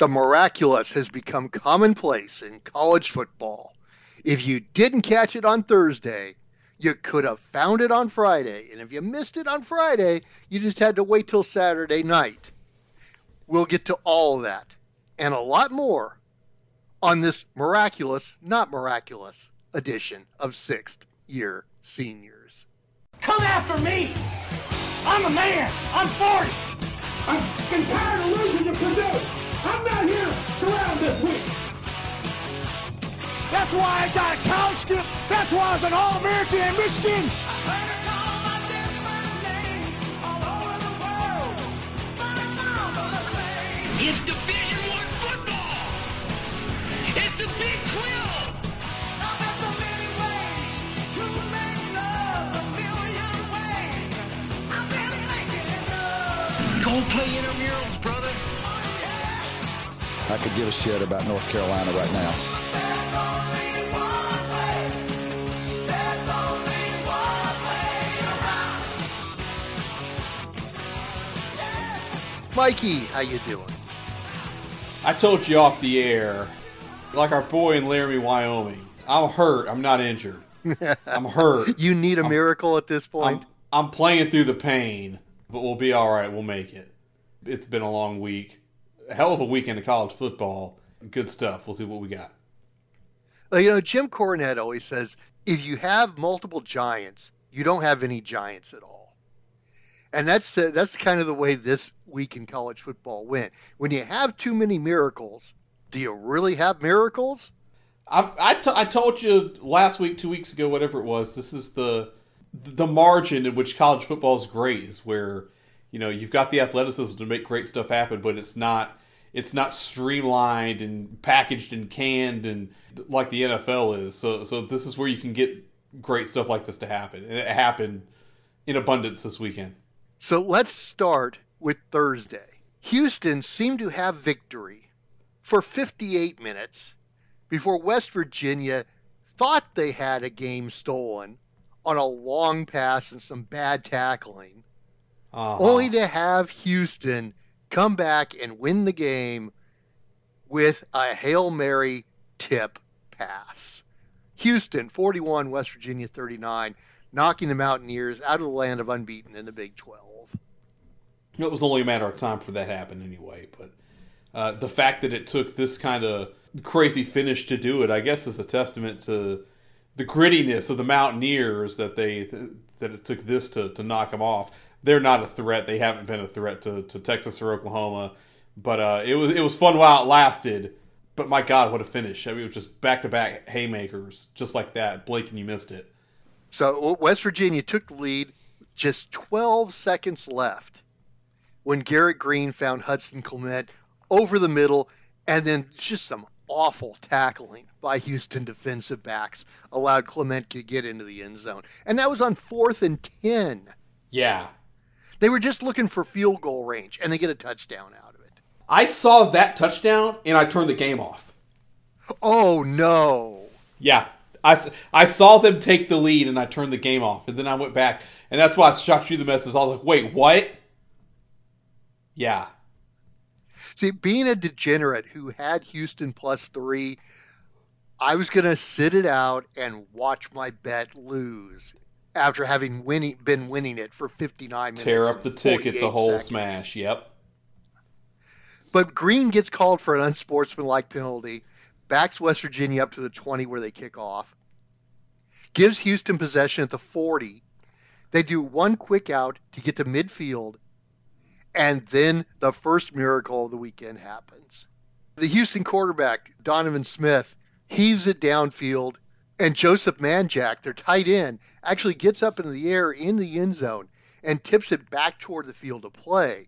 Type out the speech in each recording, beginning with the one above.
The miraculous has become commonplace in college football. If you didn't catch it on Thursday, you could have found it on Friday. And if you missed it on Friday, you just had to wait till Saturday night. We'll get to all of that and a lot more on this miraculous, not miraculous edition of Sixth Year Seniors. Come after me! I'm a man! I'm 40! I've been tired of losing to Purdue! I'm not here to round this week! That's why I got a college skip! That's why I was an All-American in Michigan! It's Division I could give a shit about North Carolina right now. Mikey, how you doing? I told you off the air, like our boy in Laramie, Wyoming. I'm hurt. I'm not injured. I'm hurt. You need a miracle at this point. I'm, I'm playing through the pain, but we'll be all right. We'll make it. It's been a long week. Hell of a weekend of college football. Good stuff. We'll see what we got. Well, you know, Jim Cornette always says if you have multiple giants, you don't have any giants at all. And that's uh, that's kind of the way this week in college football went. When you have too many miracles, do you really have miracles? I, I, t- I told you last week, two weeks ago, whatever it was. This is the the margin in which college football is great is where you know you've got the athleticism to make great stuff happen, but it's not it's not streamlined and packaged and canned and like the NFL is. So so this is where you can get great stuff like this to happen, and it happened in abundance this weekend. So let's start with Thursday. Houston seemed to have victory for 58 minutes before West Virginia thought they had a game stolen on a long pass and some bad tackling, Uh-huh. only to have Houston come back and win the game with a Hail Mary tip pass. Houston 41, West Virginia 39, knocking the Mountaineers out of the land of unbeaten in the Big 12. It was only a matter of time for that to happen anyway. But uh, the fact that it took this kind of crazy finish to do it, I guess, is a testament to the grittiness of the Mountaineers that they that it took this to, to knock them off. They're not a threat. They haven't been a threat to, to Texas or Oklahoma. But uh, it was it was fun while it lasted. But my God, what a finish! I mean, it was just back to back haymakers, just like that. Blake, and you missed it. So West Virginia took the lead, just 12 seconds left when Garrett Greene found Hudson Clement over the middle, and then just some awful tackling by Houston defensive backs allowed Clement to get into the end zone. And that was on fourth and 10. Yeah, They were just looking for field goal range, and they get a touchdown out of it. I saw that touchdown and I turned the game off. Oh, no. Yeah. I, I saw them take the lead and I turned the game off. And then I went back. And that's why I shot you the message. I was like, wait, what? Yeah. See, being a degenerate who had Houston plus three, I was going to sit it out and watch my bet lose after having winning, been winning it for 59 minutes. Tear up the ticket, the whole seconds. smash. Yep. But Greene gets called for an unsportsmanlike penalty, backs West Virginia up to the 20 where they kick off, gives Houston possession at the 40. They do one quick out to get to midfield, and then the first miracle of the weekend happens. The Houston quarterback, Donovan Smith, heaves it downfield, and Joseph Manjack, their tight end, actually gets up into the air in the end zone and tips it back toward the field of play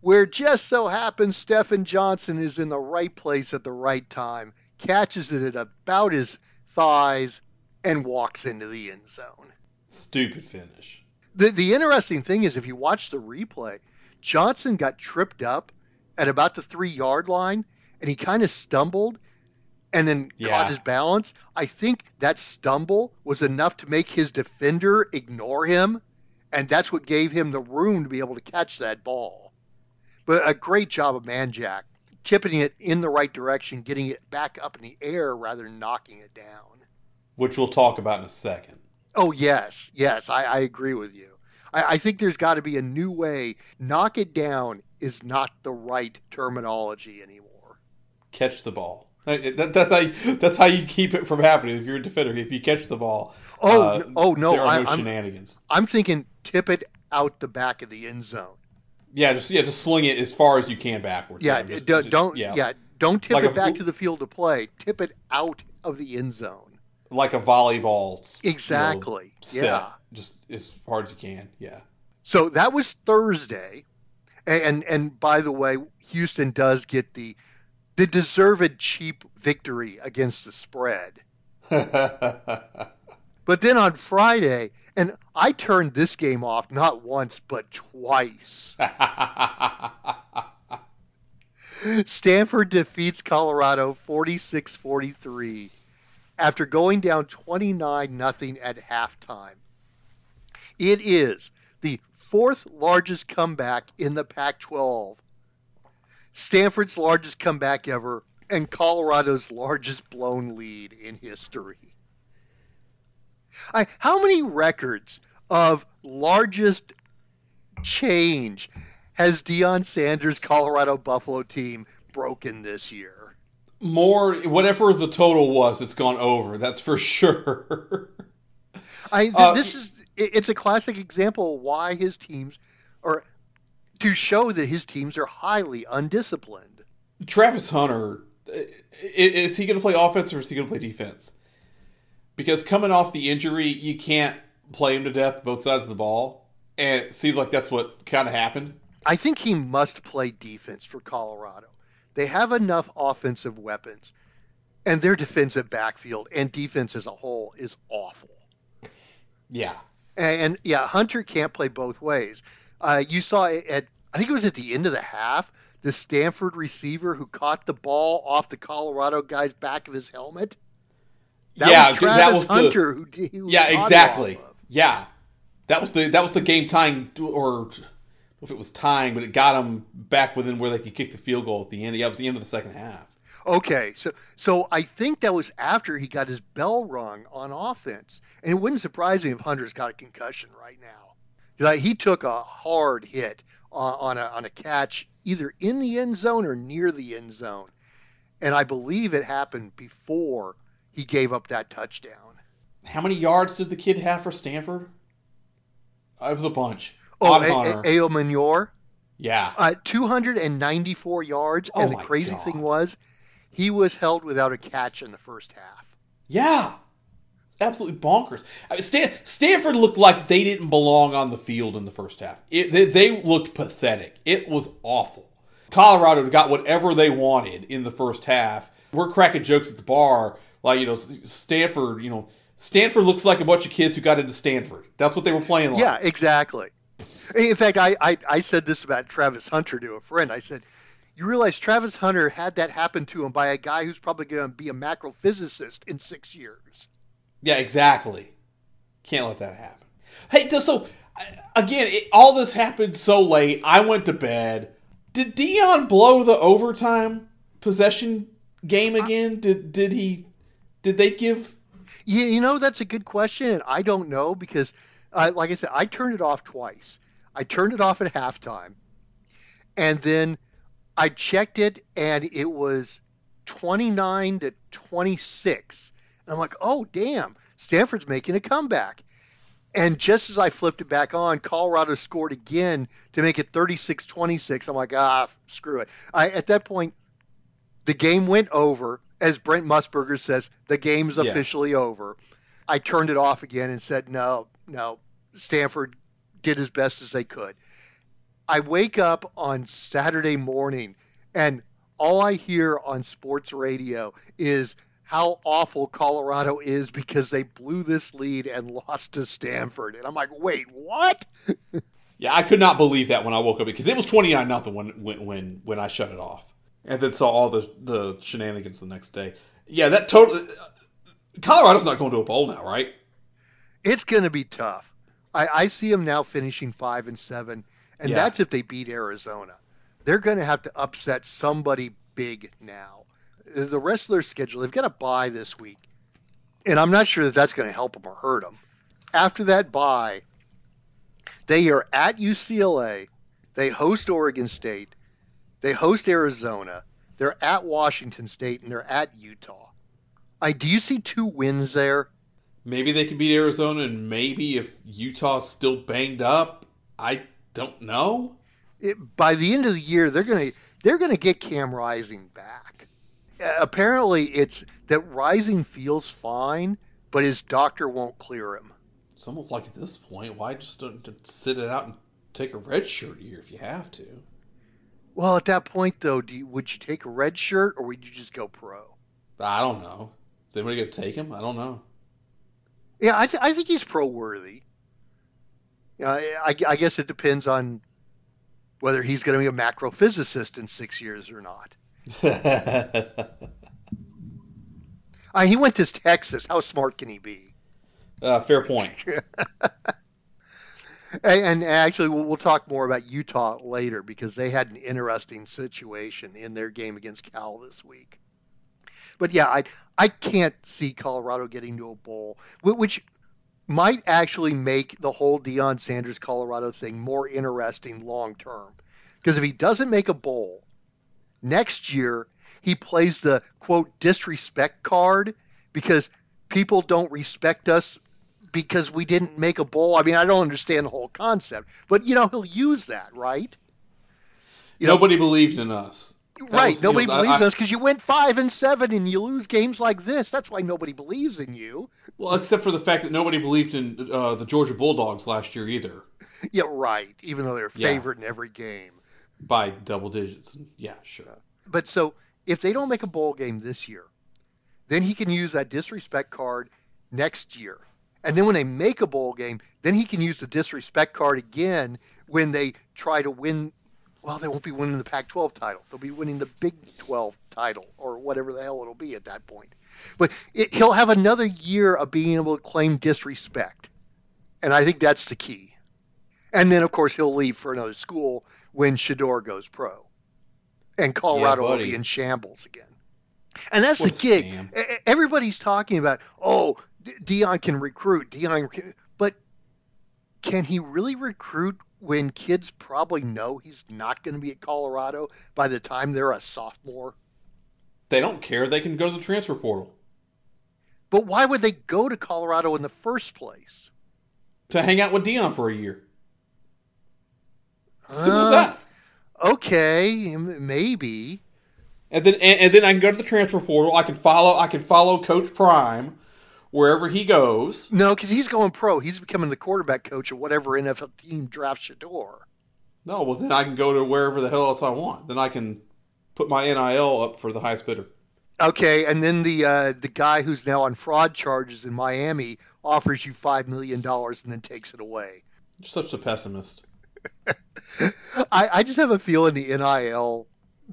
where just so happens Stephen Johnson is in the right place at the right time, catches it at about his thighs, and walks into the end zone. Stupid finish. The the interesting thing is if you watch the replay, Johnson got tripped up at about the three yard line and he kind of stumbled and then Yeah. caught his balance. I think that stumble was enough to make his defender ignore him, and that's what gave him the room to be able to catch that ball. But a great job of Manjack tipping it in the right direction, getting it back up in the air rather than knocking it down. which we'll talk about in a second. Oh yes, yes, I, I agree with you. I, I think there's got to be a new way. Knock it down is not the right terminology anymore. Catch the ball. That- that- that's how you, that's how you keep it from happening. If you're a defender, if you catch the ball, Oh, uh, oh, no, there are I- no I'm- shenanigans. I'm thinking tip it out the back of the end zone. Yeah, just yeah, just sling it as far as you can backwards. Yeah, just- d- just- don't yeah. don't tip Like it a- back to the field of play. Tip it out of the end zone. like a volleyball. s- you know, Exactly. Yeah. just as hard as you can. Yeah. So that was Thursday, and and by the way, Houston does get the the deserved cheap victory against the spread. But then on Friday, and I turned this game off not once but twice. Stanford defeats Colorado 46-43 after going down 29 nothing at halftime. It is the fourth largest comeback in the Pac-12. Stanford's largest comeback ever and Colorado's largest blown lead in history. I, how many records of largest change has Deion Sanders' Colorado Buffalo team broken this year? More, whatever the total was, it's gone over. That's for sure. I th- Uh, this is it's a classic example why his teams are to show that his teams are highly undisciplined. Travis Hunter, is he going to play offense or is he going to play defense? Because coming off the injury, you can't play him to death both sides of the ball, and it seems like that's what kind of happened. I think he must play defense for Colorado. They have enough offensive weapons, and their defensive backfield and defense as a whole is awful. Yeah, And, and yeah, Hunter can't play both ways. Uh, you saw it at I think it was at the end of the half, the Stanford receiver who caught the ball off the Colorado guy's back of his helmet. That yeah, was Travis that was Hunter who, did- who yeah, exactly. of. Yeah, that was the that was the game tying, or I don't know if it was tying, but it got them back within where they could kick the field goal at the end. Yeah, it was the end of the second half. Okay, so so I think that was after he got his bell rung on offense, and it wouldn't surprise me if Hunter's got a concussion right now. Like he took a hard hit on, on a on a catch either in the end zone or near the end zone, and I believe it happened before he gave up that touchdown. How many yards did the kid have for Stanford? It was a bunch. Oh, Odd A- A- Ayomanor, yeah. uh, 294 yards, Oh and the crazy God. thing was, he was held without a catch in the first half. Yeah. Absolutely bonkers. I mean, Stan- Stanford looked like they didn't belong on the field in the first half. It, they, they looked pathetic. It was awful. Colorado got whatever they wanted in the first half. We're cracking jokes at the bar, like, you know, Stanford, you know, Stanford looks like a bunch of kids who got into Stanford. That's what they were playing like. Yeah, exactly. In fact, I, I, I said this about Travis Hunter to a friend. I said, you realize Travis Hunter had that happen to him by a guy who's probably going to be a macrophysicist in six years. Yeah, exactly. Can't let that happen. Hey, so again, it, all this happened so late. I went to bed. Did Deion blow the overtime possession game again? Did did he? Did they give? You, you know, that's a good question. I don't know because, uh, like I said, I turned it off twice. I turned it off at halftime, and then I checked it, and it was 29 to 26. And I'm like, oh, damn, Stanford's making a comeback. And just as I flipped it back on, Colorado scored again to make it 36 26. I'm like, ah, screw it. I, at that point, the game went over. As Brent Musburger says, the game's Yes. officially over. I turned it off again and said, no, no, Stanford did as best as they could. I wake up on Saturday morning and all I hear on sports radio is how awful Colorado is because they blew this lead and lost to Stanford. And I'm like, wait, what? Yeah, I could not believe that when I woke up because it was twenty nine nothing when when when when I shut it off, and then saw all the the shenanigans the next day. Yeah, that totally. Colorado's not going to a bowl now, right? It's going to be tough. I, I see them now finishing five and seven, and Yeah. that's if they beat Arizona. They're going to have to upset somebody big now. The rest of their schedule, they've got a bye this week, and I'm not sure that that's going to help them or hurt them. After that bye, they are at UCLA, they host Oregon State, they host Arizona, they're at Washington State, and they're at Utah. I do you see two wins there? Maybe they can beat Arizona, and maybe if Utah's still banged up, I don't know. It, by the end of the year, they're gonna they're gonna get Cam Rising back. Apparently, it's that Rising feels fine, but his doctor won't clear him. It's almost like at this point, why just don't sit it out and take a red shirt year if you have to? Well, at that point, though, do you, would you take a red shirt or would you just go pro? I don't know. Is anybody going to take him? I don't know. Yeah, I, th- I think he's pro worthy. Yeah, I, I guess it depends on whether he's going to be a macrophysicist in six years or not. Uh, he went to Texas. How smart can he be? Uh, fair point. and, and actually, we'll, we'll talk more about Utah later because they had an interesting situation in their game against Cal this week. But yeah, I I can't see Colorado getting to a bowl, which might actually make the whole Deion Sanders Colorado thing more interesting long term. Because if he doesn't make a bowl next year, he plays the quote disrespect card because people don't respect us because we didn't make a bowl. I mean, I don't understand the whole concept, but you know, he'll use that, right? You Nobody know, believed in us. That right. Was, nobody know, believes I, us because you went five and seven and you lose games like this. That's why nobody believes in you. Well, except for the fact that nobody believed in uh, the Georgia Bulldogs last year either. Yeah, right. Even though they're favored yeah. in every game by double digits. Yeah, sure. But so if they don't make a bowl game this year, then he can use that disrespect card next year. And then when they make a bowl game, then he can use the disrespect card again when they try to win well, they won't be winning the Pac 12 title. They'll be winning the Big 12 title or whatever the hell it'll be at that point. But it, he'll have another year of being able to claim disrespect. And I think that's the key. And then, of course, he'll leave for another school when Shedeur goes pro. And Colorado yeah, will be in shambles again. And that's what the gig. Scam. Everybody's talking about, oh, Deion can recruit. Deion, but can he really recruit when kids probably know he's not going to be at Colorado by the time they're a sophomore? They don't care. They can go to the transfer portal. But why would they go to Colorado in the first place? To hang out with Deion for a year. Simple uh, that. Okay, maybe. And then and, and then I can go to the transfer portal. I can follow. I can follow Coach Prime wherever he goes. No, because he's going pro. He's becoming the quarterback coach of whatever NFL team drafts Shedeur. No, well then I can go to wherever the hell else I want. Then I can put my NIL up for the highest bidder. Okay, and then the uh, the guy who's now on fraud charges in Miami offers you five million dollars and then takes it away. You're such a pessimist. I, I just have a feeling the NIL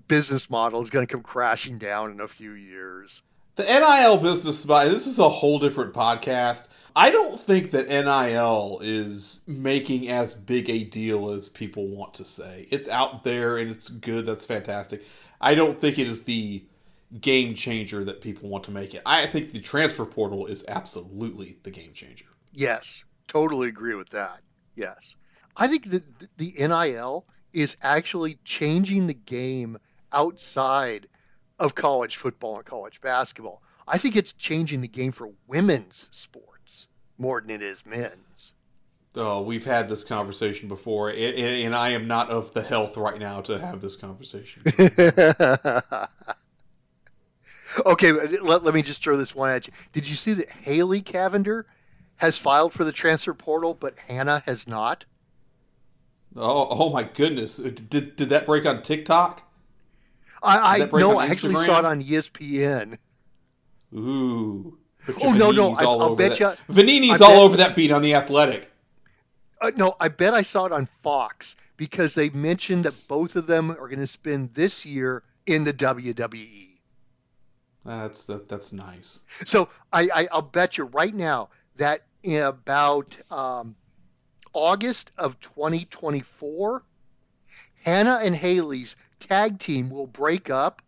business model is going to come crashing down in a few years. The NIL business, model, this is a whole different podcast. I don't think that NIL is making as big a deal as people want to say. It's out there and it's good. That's fantastic. I don't think it is the game changer that people want to make it. I think the transfer portal is absolutely the game changer. Yes, totally agree with that. Yes. I think that the NIL is actually changing the game outside of college football and college basketball. I think it's changing the game for women's sports more than it is men's. Oh, we've had this conversation before, and, I am not of the health right now to have this conversation. okay, let, let me just throw this one at you. Did you see that Haley Cavinder has filed for the transfer portal, but Hanna has not? Oh, oh my goodness! Did did that break on TikTok? I, I no, I actually saw it on ESPN. Ooh. Oh no, no, I, will bet you. Vannini's all over that beat on the Athletic. Uh, no, I bet I saw it on Fox because they mentioned that both of them are going to spend this year in the WWE. That's that. That's nice. So I, I will bet you right now that in about um, August of 2024, Hanna and Haley's tag team will break up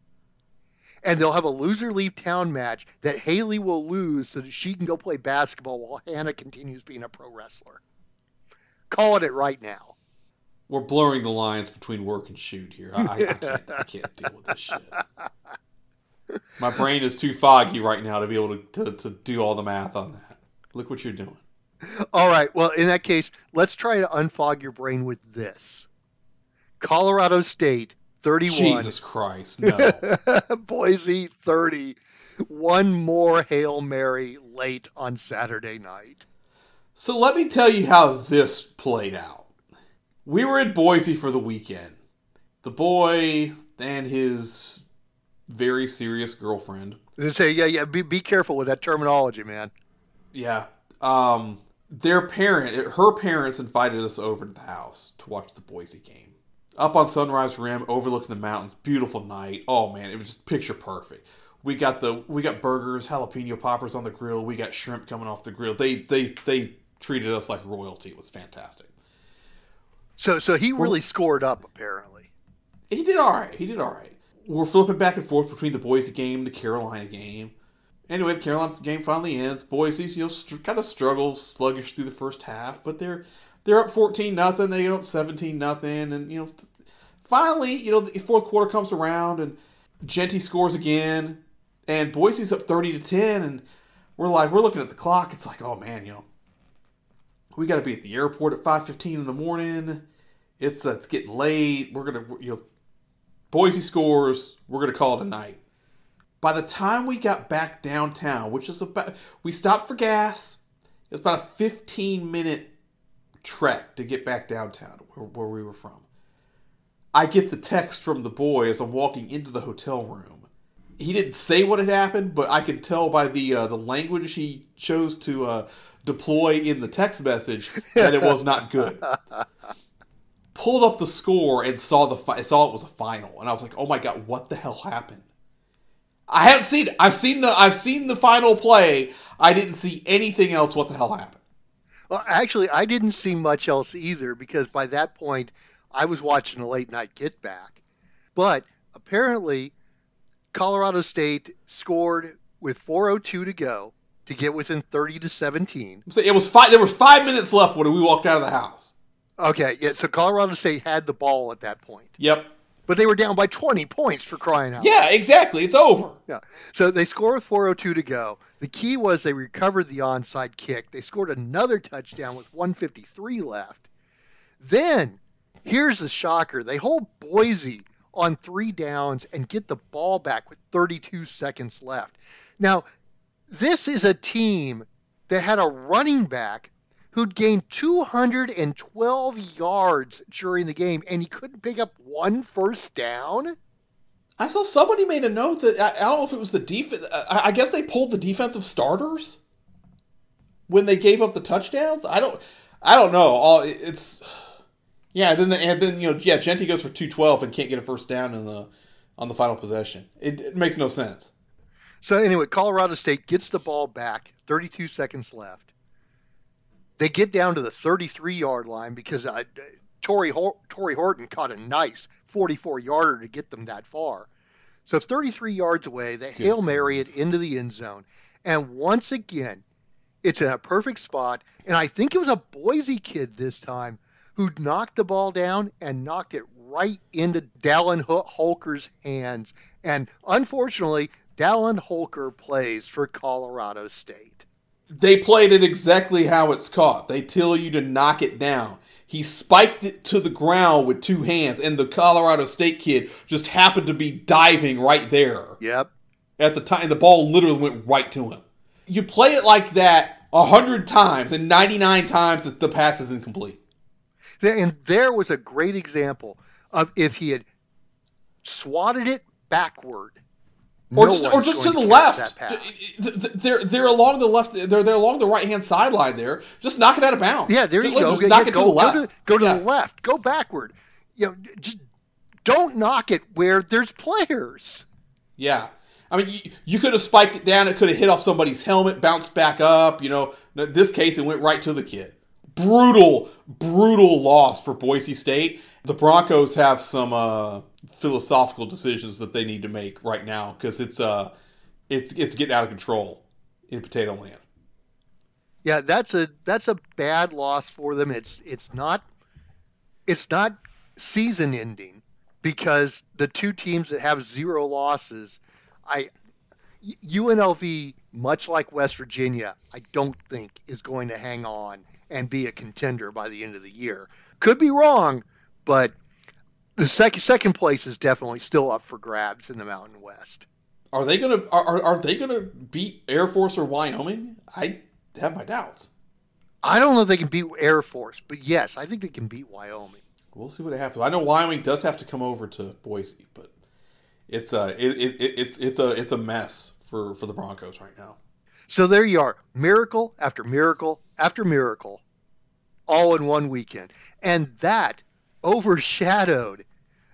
and they'll have a loser leave town match that Haley will lose so that she can go play basketball while Hanna continues being a pro wrestler. Calling it right now. We're blurring the lines between work and shoot here. I, I, can't, I can't deal with this shit. My brain is too foggy right now to be able to, to, to do all the math on that. Look what you're doing. All right. Well, in that case, let's try to unfog your brain with this. Colorado State 31. Jesus Christ, no. Boise 30. One more Hail Mary late on Saturday night. So let me tell you how this played out. We were in Boise for the weekend. The boy and his very serious girlfriend. They say, yeah, yeah, be, be careful with that terminology, man. Yeah. Um, their parent, her parents invited us over to the house to watch the Boise game. Up on Sunrise Rim, overlooking the mountains, beautiful night. Oh man, it was just picture perfect. We got the we got burgers, jalapeno poppers on the grill. We got shrimp coming off the grill. They they they treated us like royalty. It was fantastic. So so he really scored up apparently. He did all right. He did all right. We're flipping back and forth between the Boise game and the Carolina game. Anyway, the Carolina game finally ends. Boise's you know st- kind of struggles sluggish through the first half, but they're they're up fourteen nothing. They go up seventeen nothing, and you know finally you know the fourth quarter comes around and Jeanty scores again, and Boise's up thirty to ten, and we're like we're looking at the clock. It's like oh man, you know we got to be at the airport at five fifteen in the morning. It's uh, it's getting late. We're gonna you know Boise scores. We're gonna call it a night. By the time we got back downtown, which is about, we stopped for gas. It was about a 15 minute trek to get back downtown where, where we were from. I get the text from the boy as I'm walking into the hotel room. He didn't say what had happened, but I could tell by the uh, the language he chose to uh, deploy in the text message that it was not good. Pulled up the score and saw the fi- saw it was a final, and I was like, "Oh my god, what the hell happened?" I haven't seen it. I've seen the I've seen the final play. I didn't see anything else. What the hell happened? Well, actually, I didn't see much else either because by that point I was watching a late night get back. But apparently, Colorado State scored with 4:02 to go to get within 30 to 17. So it was five. There were five minutes left when we walked out of the house. Okay, yeah. So Colorado State had the ball at that point, Yep. But they were down by 20 points for crying out. Yeah, exactly. It's over. Yeah. So they score with 4:02 to go. The key was they recovered the onside kick. They scored another touchdown with 153 left. Then, here's the shocker: they hold Boise on three downs and get the ball back with 32 seconds left. Now, this is a team that had a running back who'd gained 212 yards during the game, and he couldn't pick up one first down. I saw somebody made a note that I, I don't know if it was the defense. I, I guess they pulled the defensive starters when they gave up the touchdowns. I don't. I don't know. All it's yeah. Then the, and then you know yeah. Jeanty goes for two twelve and can't get a first down in the on the final possession. It, it makes no sense. So anyway, Colorado State gets the ball back, 32 seconds left. They get down to the 33 yard line because uh, Tory, Hor- Tory Horton caught a nice 44 yarder to get them that far. So 33 yards away, they Hail Mary it into the end zone. And once again, it's in a perfect spot. And I think it was a Boise kid this time who knocked the ball down and knocked it right into Dallin Holker's hands. And unfortunately, Dallin Holker plays for Colorado State. They played it exactly how it's caught. They tell you to knock it down. He spiked it to the ground with two hands, and the Colorado State kid just happened to be diving right there. Yep. At the time, the ball literally went right to him. You play it like that a hundred times, and ninety-nine times the pass is incomplete. And there was a great example of if he had swatted it backward, or no just, or just to the left. They're they're along the left. They're they're along the right hand sideline. There, just knock it out of bounds. Yeah, there you Just, go. Just Yeah, knock yeah, it go, to the left. Go to, go to Yeah. the left. Go backward. You know, just don't knock it where there's players. Yeah. I mean, you, you could have spiked it down. It could have hit off somebody's helmet, bounced back up. You know, in this case, it went right to the kid. Brutal, brutal loss for Boise State. The Broncos have some uh, philosophical decisions that they need to make right now because it's uh, it's it's getting out of control in Potato Land. Yeah, that's a that's a bad loss for them. It's it's not it's not season ending because the two teams that have zero losses, I UNLV much like West Virginia, I don't think is going to hang on and be a contender by the end of the year. Could be wrong, but the second second place is definitely still up for grabs in the Mountain West. Are they gonna are, are they gonna beat Air Force or Wyoming? I have my doubts. I don't know if they can beat Air Force, but yes, I think they can beat Wyoming. We'll see what happens. I know Wyoming does have to come over to Boise, but it's uh, a it, it, it's it's a it's a mess for for the Broncos right now. So there you are, miracle after miracle after miracle, all in one weekend, and that overshadowed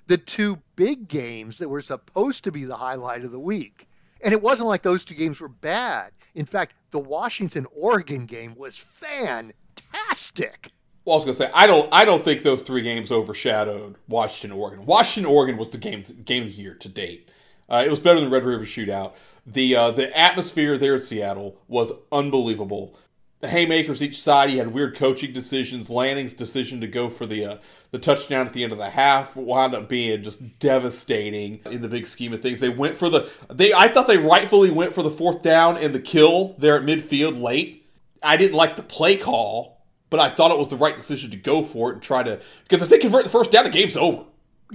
the two big games that were supposed to be the highlight of the week. And it wasn't like those two games were bad. In fact, the Washington Oregon game was fantastic. Well, I was gonna say I don't I don't think those three games overshadowed Washington Oregon. Washington Oregon was the game game of the year to date. Uh, it was better than the Red River Shootout. The uh, the atmosphere there in Seattle was unbelievable. The haymakers each side. He had weird coaching decisions. Lanning's decision to go for the uh, the touchdown at the end of the half wound up being just devastating in the big scheme of things. They went for the they. I thought they rightfully went for the fourth down and the kill there at midfield late. I didn't like the play call, but I thought it was the right decision to go for it and try to because if they convert the first down, the game's over.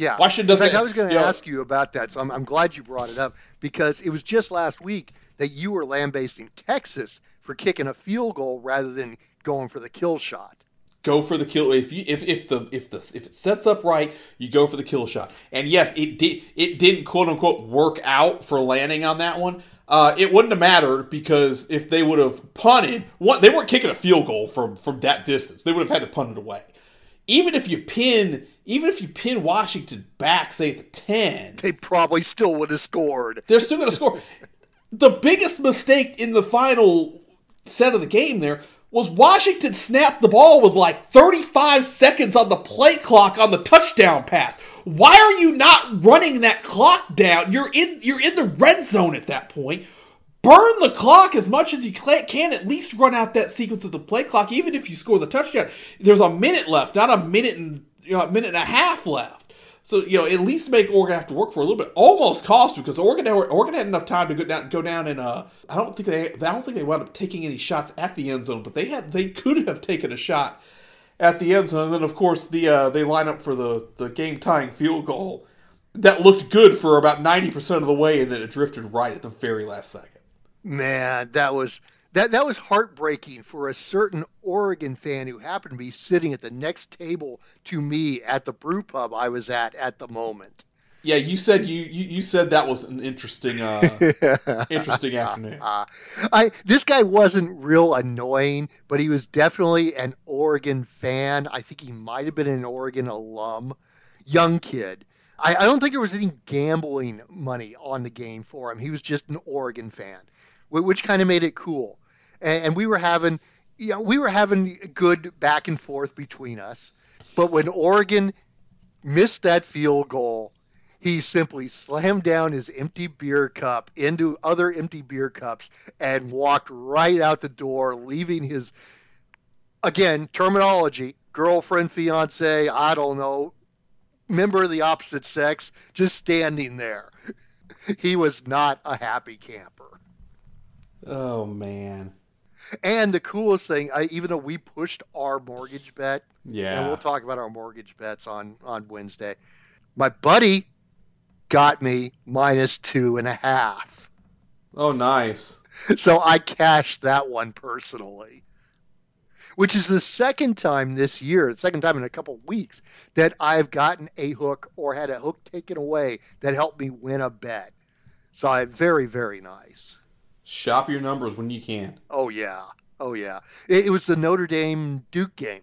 Yeah. Washington doesn't. fact, I was going to you know, ask you about that, so I'm, I'm glad you brought it up because it was just last week that you were lambasting Texas for kicking a field goal rather than going for the kill shot. go for the kill if you if, if the if the if it sets up right you go for the kill shot and yes it did it didn't quote unquote work out for Lanning on that one uh, it wouldn't have mattered because if they would have punted one they weren't kicking a field goal from from that distance they would have had to punt it away even if you pin even if you pin washington back say at the 10 They probably still would have scored. they're still going to score. The biggest mistake in the final set of the game there was Washington snapped the ball with like 35 seconds on the play clock on the touchdown pass. Why are you not running that clock down? You're in you're in the red zone at that point. Burn the clock as much as you can. At least run out that sequence of the play clock, even if you score the touchdown. There's a minute left, not a minute and you know, a minute and a half left. So you know, at least make Oregon have to work for a little bit. Almost cost because Oregon Oregon had enough time to go down go down and uh, I don't think they I don't think they wound up taking any shots at the end zone, but they had they could have taken a shot at the end zone. And then of course the uh, they line up for the the game tying field goal that looked good for about ninety percent of the way, and then it drifted right at the very last second. Man, that was that that was heartbreaking for a certain Oregon fan who happened to be sitting at the next table to me at the brew pub I was at at the moment. Yeah, you said you you, you said that was an interesting uh, interesting afternoon. I this guy wasn't real annoying, but he was definitely an Oregon fan. I think he might have been an Oregon alum, young kid. I, I don't think there was any gambling money on the game for him. He was just an Oregon fan, which kind of made it cool. And, and we were having, you know, we were having good back and forth between us. But when Oregon missed that field goal, he simply slammed down his empty beer cup into other empty beer cups and walked right out the door, leaving his, again, terminology, girlfriend, fiance, I don't know, member of the opposite sex, just standing there. He was not a happy camper. Oh man, And the coolest thing, I, even though we pushed our mortgage bet, yeah. and we'll talk about our mortgage bets on on Wednesday. My buddy got me minus two and a half, oh nice. so I cashed that one personally. Which is the second time this year, the second time in a couple of weeks that I've gotten a hook or had a hook taken away that helped me win a bet. So I very very nice. Shop your numbers when you can. Oh yeah, oh yeah. It, it was the Notre Dame Duke game.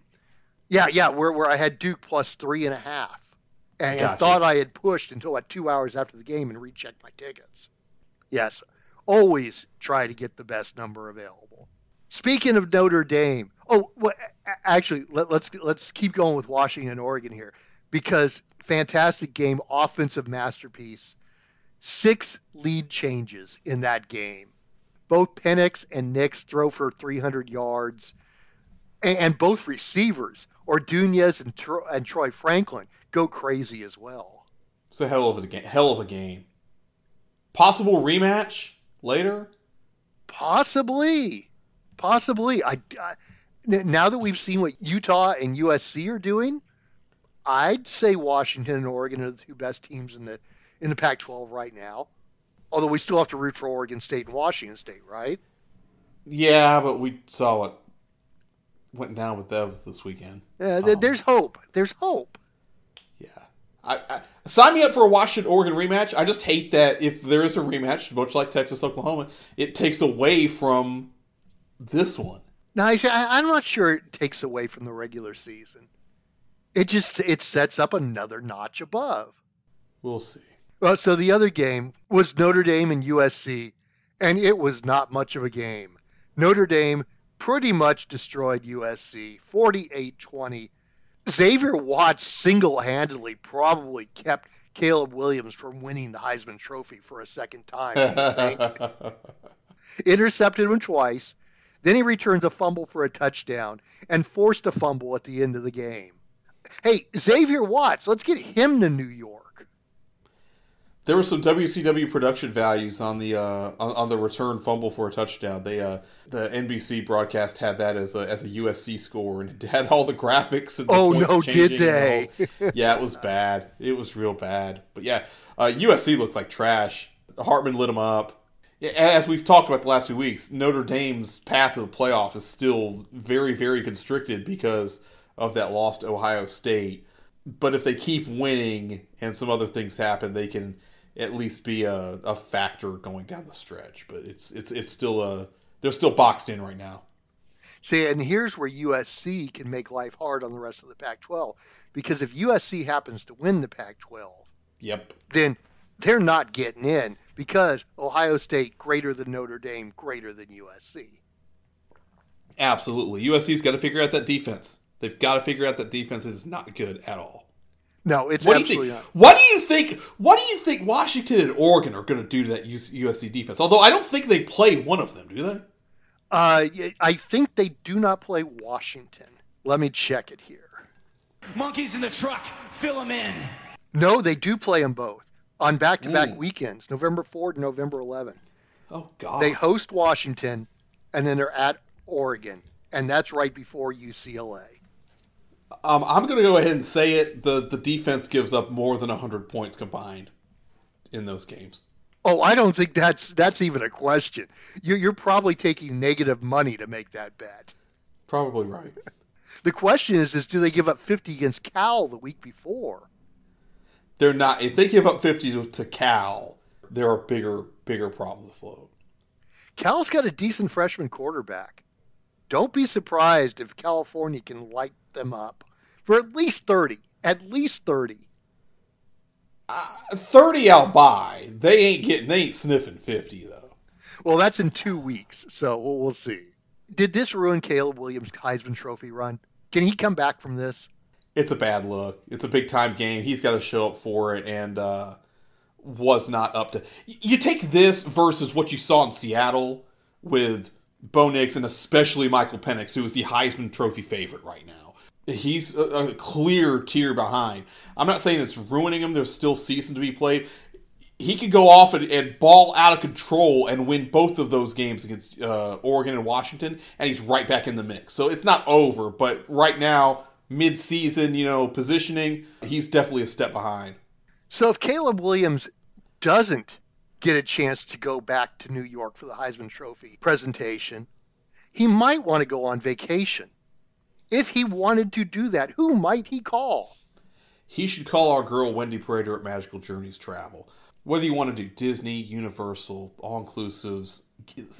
Yeah, yeah, where where I had Duke plus three and a half, and, and thought I had pushed until about two hours after the game and rechecked my tickets. Yes, always try to get the best number available. Speaking of Notre Dame, oh, well, actually, let, let's let's keep going with Washington, Oregon here. because fantastic game, offensive masterpiece. Six lead changes in that game. Both Penix and Nix throw for 300 yards, and, and both receivers, Odunze and, Tro- and Troy Franklin, go crazy as well. It's a hell of a game. Hell of a game. Possible rematch later. Possibly, possibly. I, I now that we've seen what Utah and USC are doing, I'd say Washington and Oregon are the two best teams in the in the Pac-12 right now. Although we still have to root for Oregon State and Washington State, right? Yeah, but we saw what went down with those this weekend. Uh, Um, there's hope. There's hope. Yeah. I, I sign me up for a Washington Oregon rematch. I just hate that if there is a rematch, much like Texas Oklahoma, it takes away from this one. Now, I, I- I'm not sure it takes away from the regular season. It just it sets up another notch above. We'll see. Well, so the other game was Notre Dame and USC, and it was not much of a game. Notre Dame pretty much destroyed USC 48 20. Xavier Watts single handedly probably kept Caleb Williams from winning the Heisman Trophy for a second time. don't you think? Intercepted him twice. Then he returns a fumble for a touchdown and forced a fumble at the end of the game. Hey, Xavier Watts, let's get him to New York. There were some WCW production values on the uh, on, on the return fumble for a touchdown. They uh, the NBC broadcast had that as a as a USC score and it had all the graphics. And the Oh, no, did they? all- yeah, it was bad. It was real bad. But yeah, uh, USC looked like trash. Hartman lit them up. As we've talked about the last few weeks, Notre Dame's path to the playoff is still very very constricted because of that lost Ohio State. But if they keep winning and some other things happen, they can at least be a, a factor going down the stretch. But it's it's it's still a they're still boxed in right now. See, and here's where USC can make life hard on the rest of the Pac 12. Because if USC happens to win the Pac 12, Yep. then they're not getting in because Ohio State greater than Notre Dame, greater than USC. Absolutely. USC's got to figure out that defense. They've got to figure out that defense is not good at all. No, it's What do you absolutely think? not. What do you think? What do you think Washington and Oregon are going to do to that USC defense? Although I don't think they play one of them, do they? Uh, y- I think they do not play Washington. Let me check it here. Monkeys in the truck, fill them in. No, they do play them both on back-to-back Mm. weekends, November 4th and November 11th. Oh God. They host Washington, and then they're at Oregon, and that's right before UCLA. Um, I'm going to go ahead and say it. The the defense gives up more than 100 points combined in those games. Oh, I don't think that's that's even a question. You're, you're probably taking negative money to make that bet. Probably right. The question is, is do they give up 50 against Cal the week before? They're not. If they give up 50 to, to Cal, there are bigger bigger problems afloat. Cal's got a decent freshman quarterback. Don't be surprised if California can light them up for at least 30. At least 30. 30 I'll buy. They ain't getting. They ain't sniffing 50 though. Well, that's in two weeks, so we'll, we'll see. Did this ruin Caleb Williams' Heisman Trophy run? Can he come back from this? It's a bad look. It's a big time game. He's got to show up for it, and uh, was not up to. You take this versus what you saw in Seattle with Bo Nix and especially Michael Penix, who is the Heisman Trophy favorite right now. He's a, a clear tier behind. I'm not saying it's ruining him. There's still season to be played. He could go off and, and ball out of control and win both of those games against uh, Oregon and Washington, and he's right back in the mix. So it's not over, but right now, mid-season, you know, positioning, he's definitely a step behind. So if Caleb Williams doesn't get a chance to go back to New York for the Heisman Trophy presentation, he might want to go on vacation. If he wanted to do that, who might he call? He should call our girl Wendy Prater at Magical Journeys Travel. Whether you want to do Disney, Universal, all inclusives,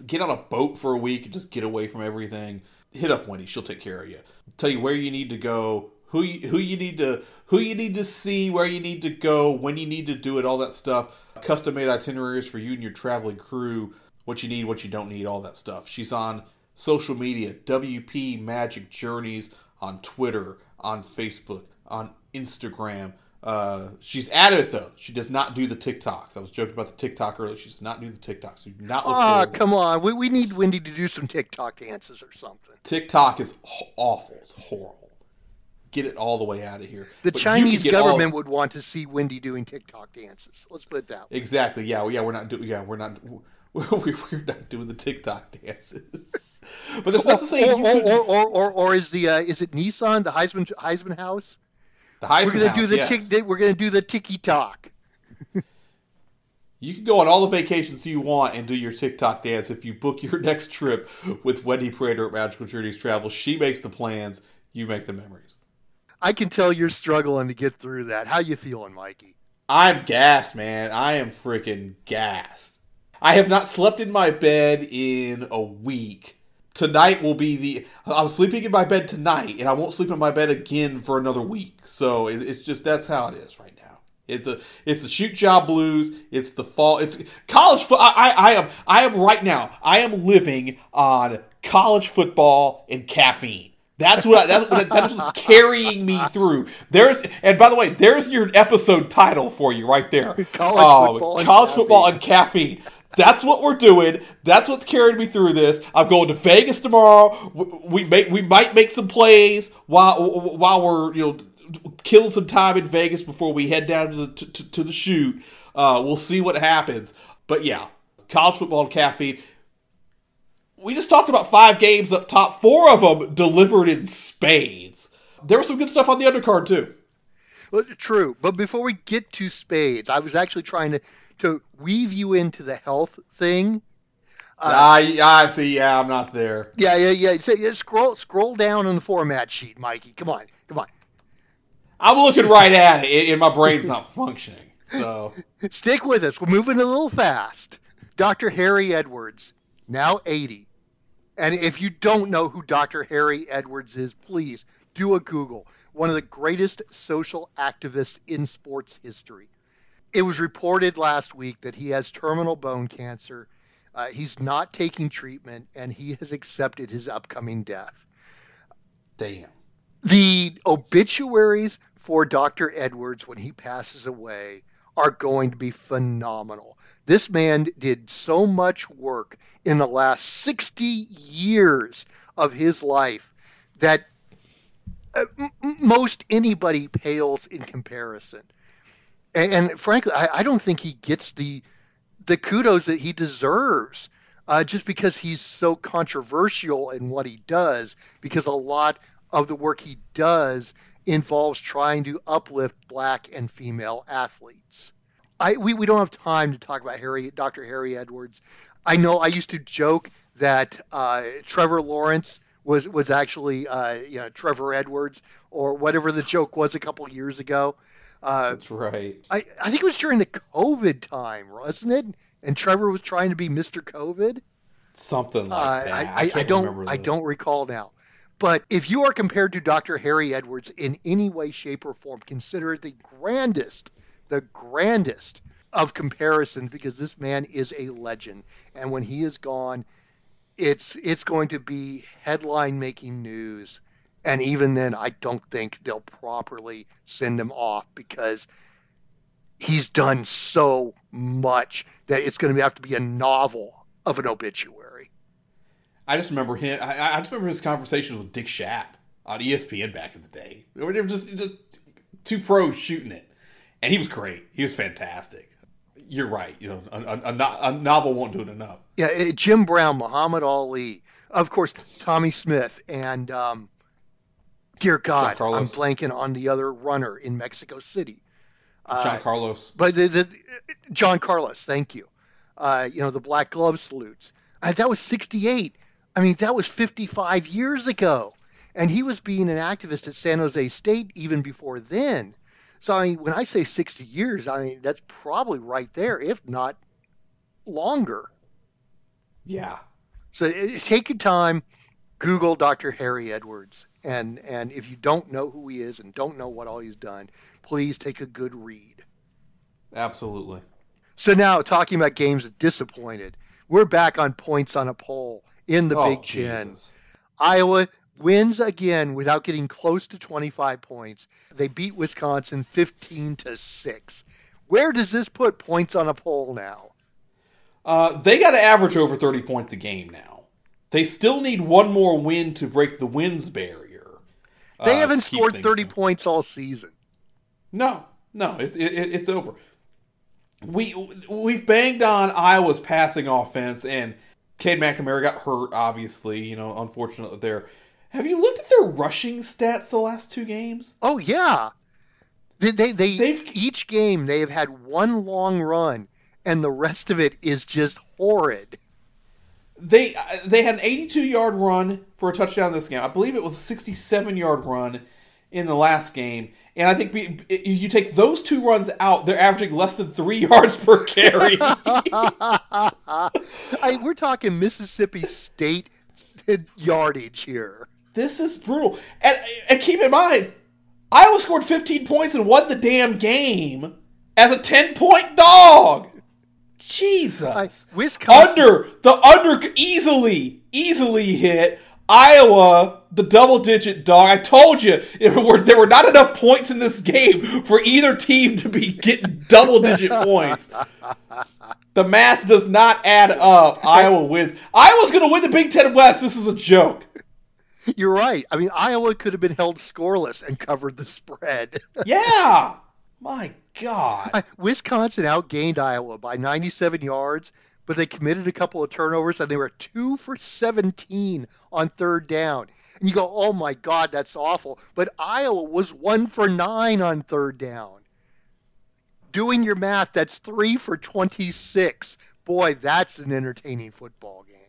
get on a boat for a week and just get away from everything. Hit up Wendy; she'll take care of you. Tell you where you need to go, who you, who you need to who you need to see, where you need to go, when you need to do it, all that stuff. Custom made itineraries for you and your traveling crew. What you need, what you don't need, all that stuff. She's on social media, WP Magic Journeys on Twitter, on Facebook, on Instagram. Uh, she's it though. She does not do the TikToks. I was joking about the TikTok earlier. She does not do the TikToks. So do not look Ah, come on. We, we need Wendy to do some TikTok dances or something. TikTok is awful. It's horrible. Get it all the way out of here. The But Chinese can get all- government would want to see Wendy doing TikTok dances. Let's put it that way. Exactly. Yeah. well, Yeah. We're not doing. Yeah. We're not. We're not doing the TikTok dances. but there's not to say Or, or, or, or, or, is the uh, is it Nissan the Heisman Heisman House? the Heisman We're gonna House, do the yes. tick. We're gonna do the Tiki Talk. You can go on all the vacations you want and do your TikTok dance if you book your next trip with Wendy Prater at Magical Journeys Travel. She makes the plans. You make the memories. I can tell you're struggling to get through that. How you feeling, Mikey? I'm gassed, man. I am freaking gassed. I have not slept in my bed in a week. Tonight will be the. I'm sleeping in my bed tonight, and I won't sleep in my bed again for another week. So it, it's just that's how it is right now. It the it's the shoot job blues. It's the fall. It's college foot. I, I I am I am right now. I am living on college football and caffeine. That's what that's what that's what's carrying me through. There's and by the way, there's your episode title for you right there. College Um, football and football and caffeine. That's what we're doing. That's what's carried me through this. I'm going to Vegas tomorrow. We, make we might make some plays while while we're you know killing some time in Vegas before we head down to the to, to the shoot. Uh, we'll see what happens. But yeah, college football and caffeine. We just talked about five games up top. Four of them delivered in spades. There was some good stuff on the undercard too. Well, true. But before we get to spades, I was actually trying to to weave you into the health thing. Uh, ah, I I see. Yeah, I'm not there. Yeah, yeah, yeah. So, yeah, scroll scroll down on the format sheet, Mikey. Come on, come on. I'm looking right at it, and my brain's not functioning. So Stick with us. We're moving a little fast. Dr. Harry Edwards, now 80. And if you don't know who Dr. Harry Edwards is, please do a Google. One of the greatest social activists in sports history. It was reported last week that he has terminal bone cancer. Uh, he's not taking treatment, and he has accepted his upcoming death. damn. the obituaries for Dr. Edwards when he passes away are going to be phenomenal. This man did so much work in the last 60 years of his life that uh, most anybody pales in comparison. And, and frankly, I, I don't think he gets the the kudos that he deserves uh, just because he's so controversial in what he does because a lot of the work he does involves trying to uplift black and female athletes. I, we, we don't have time to talk about Harry, Dr. Harry Edwards. I know I used to joke that uh, Trevor Lawrence was was actually uh, you know Trevor Edwards or whatever the joke was a couple years ago. Uh, That's right. I, I think it was during the COVID time, wasn't it? And Trevor was trying to be Mr. COVID. Something like Uh, that. I, I, I don't I don't recall now. But if you are compared to Dr. Harry Edwards in any way, shape, or form, consider it the grandest, the grandest of comparisons because this man is a legend. And when he is gone, it's it's going to be headline making news. And even then, I don't think they'll properly send him off because he's done so much that it's going to have to be a novel of an obituary. I just remember him. I, I just remember his conversations with Dick Schaap on ESPN back in the day. They were just, just two pros shooting it, and he was great. He was fantastic. You're right. You know, a, a, a novel won't do it enough. Yeah, eh, Jim Brown, Muhammad Ali, of course, Tommie Smith, and um, dear God, I'm blanking on the other runner in Mexico City. John Carlos. But the, the John Carlos, thank you. Uh, you know the black glove salutes. Uh, that was '68. I mean, that was 55 years ago, and he was being an activist at San Jose State even before then. So I mean, when I say 60 years, I mean that's probably right there, if not longer. Yeah. So eh, take your time, Google Dr. Harry Edwards, and and if you don't know who he is and don't know what all he's done, please take a good read. Absolutely. So now talking about games that disappointed, we're back on points on a poll in the oh, Big Ten. Jesus. Iowa wins again without getting close to 25 points. They beat Wisconsin 15 to 6. Where does this put points on a poll now? Uh, they got to average over 30 points a game now. They still need one more win to break the wins barrier. They uh, haven't scored 30 going. points all season. No, no, it's it, it- it's over. We we've banged on Iowa's passing offense, and Cade McNamara got hurt. Obviously, you know, unfortunately there. Have you looked at their rushing stats the last two games? Oh yeah. They they, they They've- each game they have had one long run and the rest of it is just horrid. They uh, they had an 82 yard run for a touchdown this game. I believe it was a 67 yard run in the last game. And I think be, you take those two runs out, they're averaging less than three yards per carry. I, we're talking Mississippi State yardage here. This is brutal. And, and keep in mind, Iowa scored 15 points and won the damn game as a 10 point dog. Jesus. Wisconsin under the under easily easily hit Iowa the double digit dog. I told you were, there were not enough points in this game for either team to be getting double digit points. The math does not add up. Iowa wins. Iowa's going to win the Big Ten West. This is a joke. You're right. I mean, Iowa could have been held scoreless and covered the spread. Yeah. My God. Wisconsin outgained Iowa by 97 yards, but they committed a couple of turnovers and they were two for 17 on third down. And you go, oh my God, that's awful. But Iowa was one for nine on third down. Doing your math, that's three for 26. Boy, that's an entertaining football game.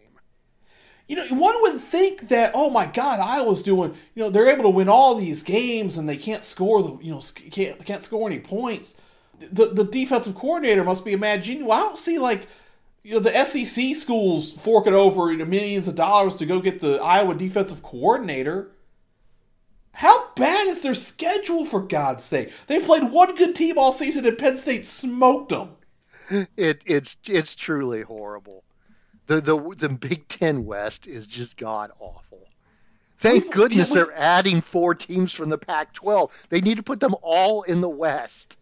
You know, one would think that, oh my God, Iowa's doing, you know, they're able to win all these games and they can't score the, you know, can't can't score any points. The the defensive coordinator must be a mad genius. Well, I don't see like, you know, the SEC schools forking over you know, millions of dollars to go get the Iowa defensive coordinator. How bad is their schedule, for God's sake? They played one good team all season and Penn State smoked them. It, it's it's truly horrible. The the the Big Ten West is just god awful. Thank We've- goodness yeah, we- they're adding four teams from the Pac-12. They need to put them all in the West.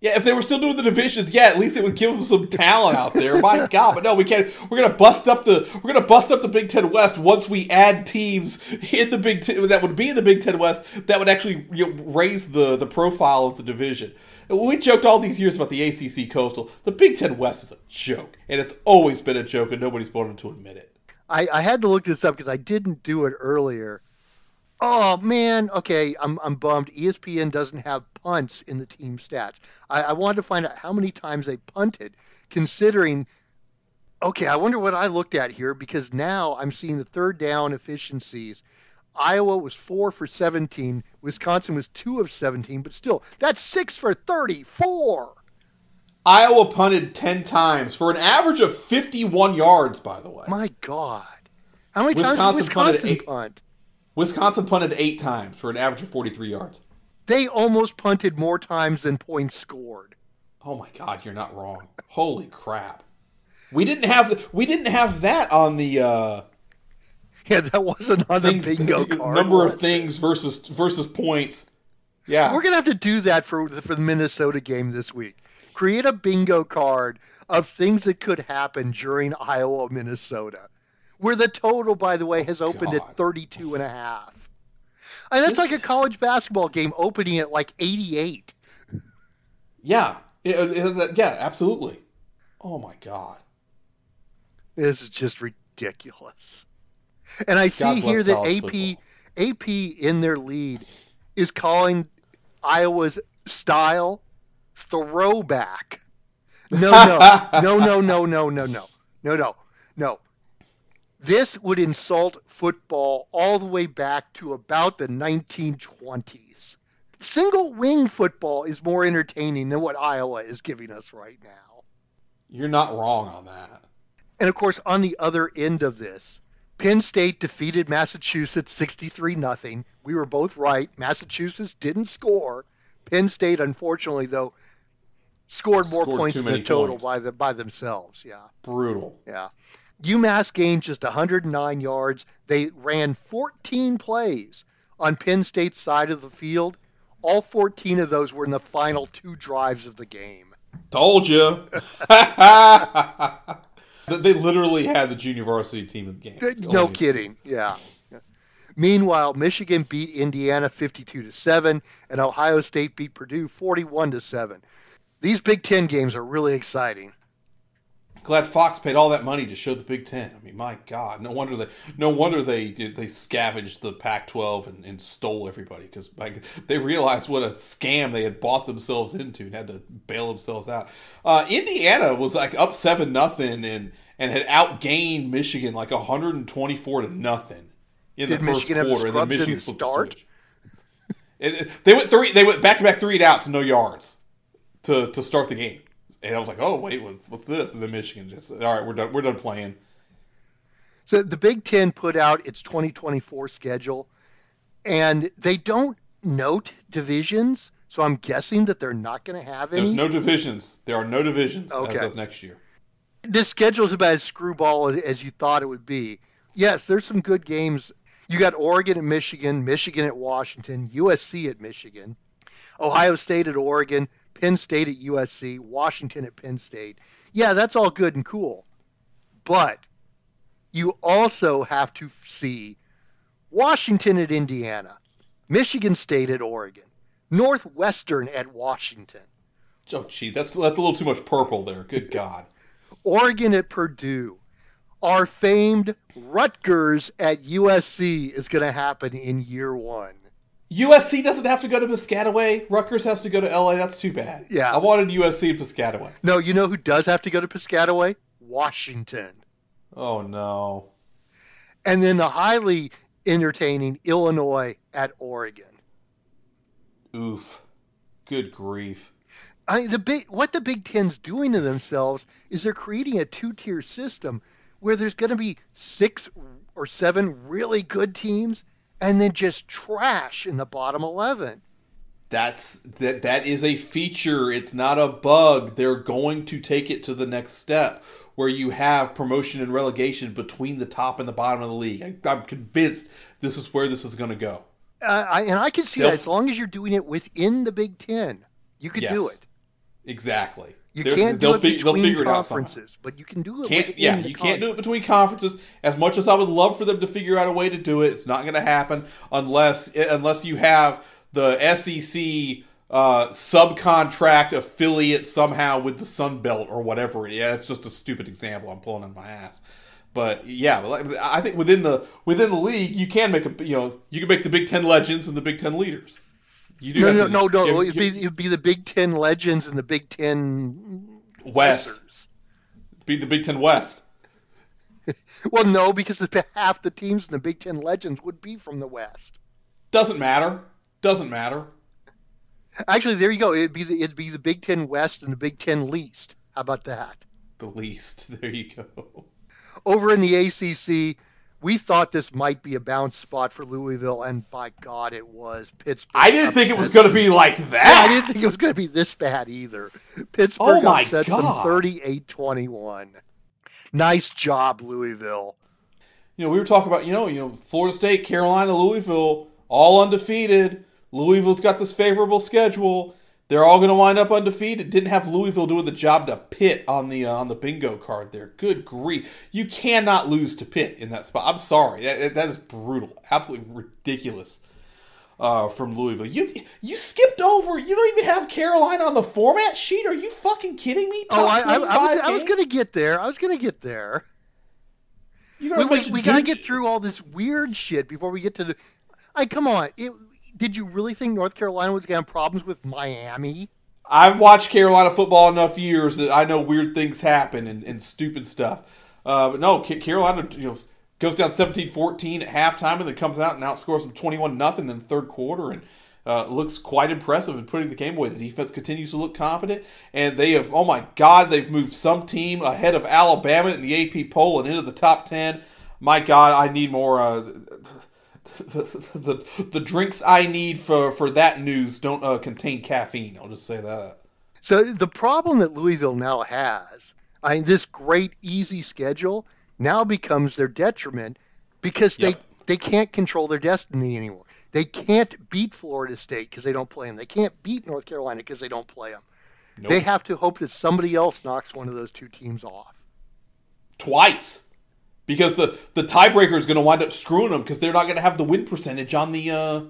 Yeah, if they were still doing the divisions, yeah, at least it would give them some talent out there. My God, but no, we can't. We're gonna bust up the we're gonna bust up the Big Ten West once we add teams in the Big Ten that would be in the Big Ten West that would actually you know, raise the the profile of the division. We joked all these years about the ACC Coastal. The Big Ten West is a joke, and it's always been a joke, and nobody's wanted to admit it. I, I had to look this up because I didn't do it earlier. Oh man, okay, I'm I'm bummed. ESPN doesn't have punts in the team stats. I, I wanted to find out how many times they punted, considering. Okay, I wonder what I looked at here because now I'm seeing the third down efficiencies. Iowa was four for 17. Wisconsin was two of 17, but still, that's six for 34. Iowa punted ten times for an average of fifty-one yards. By the way, My God, how many Wisconsin times did punted Wisconsin eight- punt? Wisconsin punted eight times for an average of forty-three yards. They almost punted more times than points scored. Oh my God, you're not wrong. Holy crap! We didn't have we didn't have that on the uh, Yeah, that wasn't on the things, bingo card. number of things versus versus points. Yeah, We're gonna have to do that for for the Minnesota game this week. Create a bingo card of things that could happen during Iowa Minnesota, where the total, by the way, has oh, opened Oh, God. at 32 and a half. And that's like a college basketball game opening at like 88. yeah, It- it- yeah, absolutely. Oh my God! This is just ridiculous. And I see here that AP AP in their lead is calling Iowa's style throwback. No, no, no, no, no, no, no, no, no, no, no. This would insult football all the way back to about the 1920s. Single wing football is more entertaining than what Iowa is giving us right now. You're not wrong on that. And of course, on the other end of this, Penn State defeated Massachusetts 63 nothing. We were both right. Massachusetts didn't score. Penn State, unfortunately, though, scored more Scored points than the total points. by the by themselves. Yeah, Brutal. yeah. UMass gained just 109 yards. They ran 14 plays on Penn State's side of the field. All 14 of those were in the final two drives of the game. Told you. they literally had the junior varsity team in the game. It's No only- kidding. Yeah. Meanwhile, Michigan beat Indiana 52 to 7 and Ohio State beat Purdue 41 to 7. These Big 10 games are really exciting. Glad Fox paid all that money to show the Big Ten. I mean, my God, no wonder they no wonder they they scavenged the Pac-12 and, and stole everybody because they realized what a scam they had bought themselves into and had to bail themselves out. Uh, Indiana was like up seven nothing and and had outgained Michigan like 124 to nothing in Did the first Michigan have the quarter. and then Michigan the the start? It- it- they went three. They went back to back three and outs, no yards to to start the game. And I was like, "Oh wait, what's, what's this?" And then Michigan just, "All right, we're done. We're done playing." So the Big Ten put out its 2024 schedule, and they don't note divisions. So I'm guessing that they're not going to have any. There's no divisions. There are no divisions Okay. as of next year. this schedule is about as screwball as you thought it would be. Yes, there's some good games. You got Oregon at Michigan, Michigan at Washington, USC at Michigan, Ohio State at Oregon, Penn State at USC, Washington at Penn State. Yeah, that's all good and cool. But you also have to see Washington at Indiana, Michigan State at Oregon, Northwestern at Washington. Oh, gee, that's that's a little too much purple there. Good God. Oregon at Purdue. Our famed Rutgers at USC is going to happen in year one. USC doesn't have to go to Piscataway. Rutgers has to go to LA. That's too bad. Yeah. I wanted USC and Piscataway. No, you know who does have to go to Piscataway? Washington. Oh no. And then the highly entertaining Illinois at Oregon. Oof. Good grief. I the big what the Big Ten's doing to themselves is they're creating a two-tier system where there's going to be six or seven really good teams and then just trash in the bottom 11. That's that that is a feature. It's not a bug. They're going to take it to the next step where you have promotion and relegation between the top and the bottom of the league. I, I'm convinced this is where this is going to go. Uh, I, and I can see They'll- that as long as you're doing it within the Big Ten, you could do it. Exactly. You They're- can't do they'll it fi- between figure it out conferences, but you can do it. Can't yeah, you can't do it between conferences. As much as I would love for them to figure out a way to do it, it's not going to happen unless unless you have the SEC uh, subcontract affiliate somehow with the Sun Belt or whatever. Yeah, it's just a stupid example I'm pulling on my ass. But yeah, I think within the within the league, you can make a you know you can make the Big Ten legends and the Big Ten leaders. You do No, no, to no, no. give- it'd, be, it'd be the Big Ten legends and the Big Ten West messers. be the Big Ten West. Well, no, because the, half the teams in the Big Ten legends would be from the West. Doesn't matter. Doesn't matter. Actually, there you go. It'd be the it'd be the Big Ten West and the Big Ten least. How about that? The least. There you go. Over in the ACC, we thought this might be a bounce spot for Louisville, and by God, it was. Pittsburgh. I didn't think it was going to be like Yeah, I didn't think it was going to be this bad either. Pittsburgh Oh my upsets them 38-21. Nice job, Louisville. you know, we were talking about, you know, you know, Florida State, Carolina, Louisville, all undefeated. Louisville's got this favorable schedule. They're all going to wind up undefeated. Didn't have Louisville doing the job to Pitt on the uh, on the bingo card there. Good grief! You cannot lose to Pitt in that spot. I'm sorry, that, that is brutal, absolutely ridiculous uh, from Louisville. You you skipped over. You don't even have Carolina on the format sheet. Are you fucking kidding me? Oh, I, I, I was, I was going to get there. I was going to get there. We, we, we got to get through all this weird shit before we get to the. I come on. It, did you really think North Carolina was going to have problems with Miami? I've watched Carolina football enough years that I know weird things happen and, and stupid stuff. Uh, but no, Carolina you know, goes down 17-14 at halftime and then comes out and outscores them 21 nothing in the third quarter and uh, looks quite impressive in putting the game away. The defense continues to look competent, and they have oh my god, they've moved some team ahead of Alabama in the AP poll and into the top ten. My God, I need more. Uh, the, the, the drinks I need for, for that news don't uh, contain caffeine. I'll just say that. So the problem that Louisville now has, I mean, this great easy schedule now becomes their detriment because they Yep. they can't control their destiny anymore. They can't beat Florida State because they don't play them. They can't beat North Carolina because they don't play them. Nope. They have to hope that somebody else knocks one of those two teams off. twice because the the tiebreaker is going to wind up screwing them because they're not going to have the win percentage on the. Uh,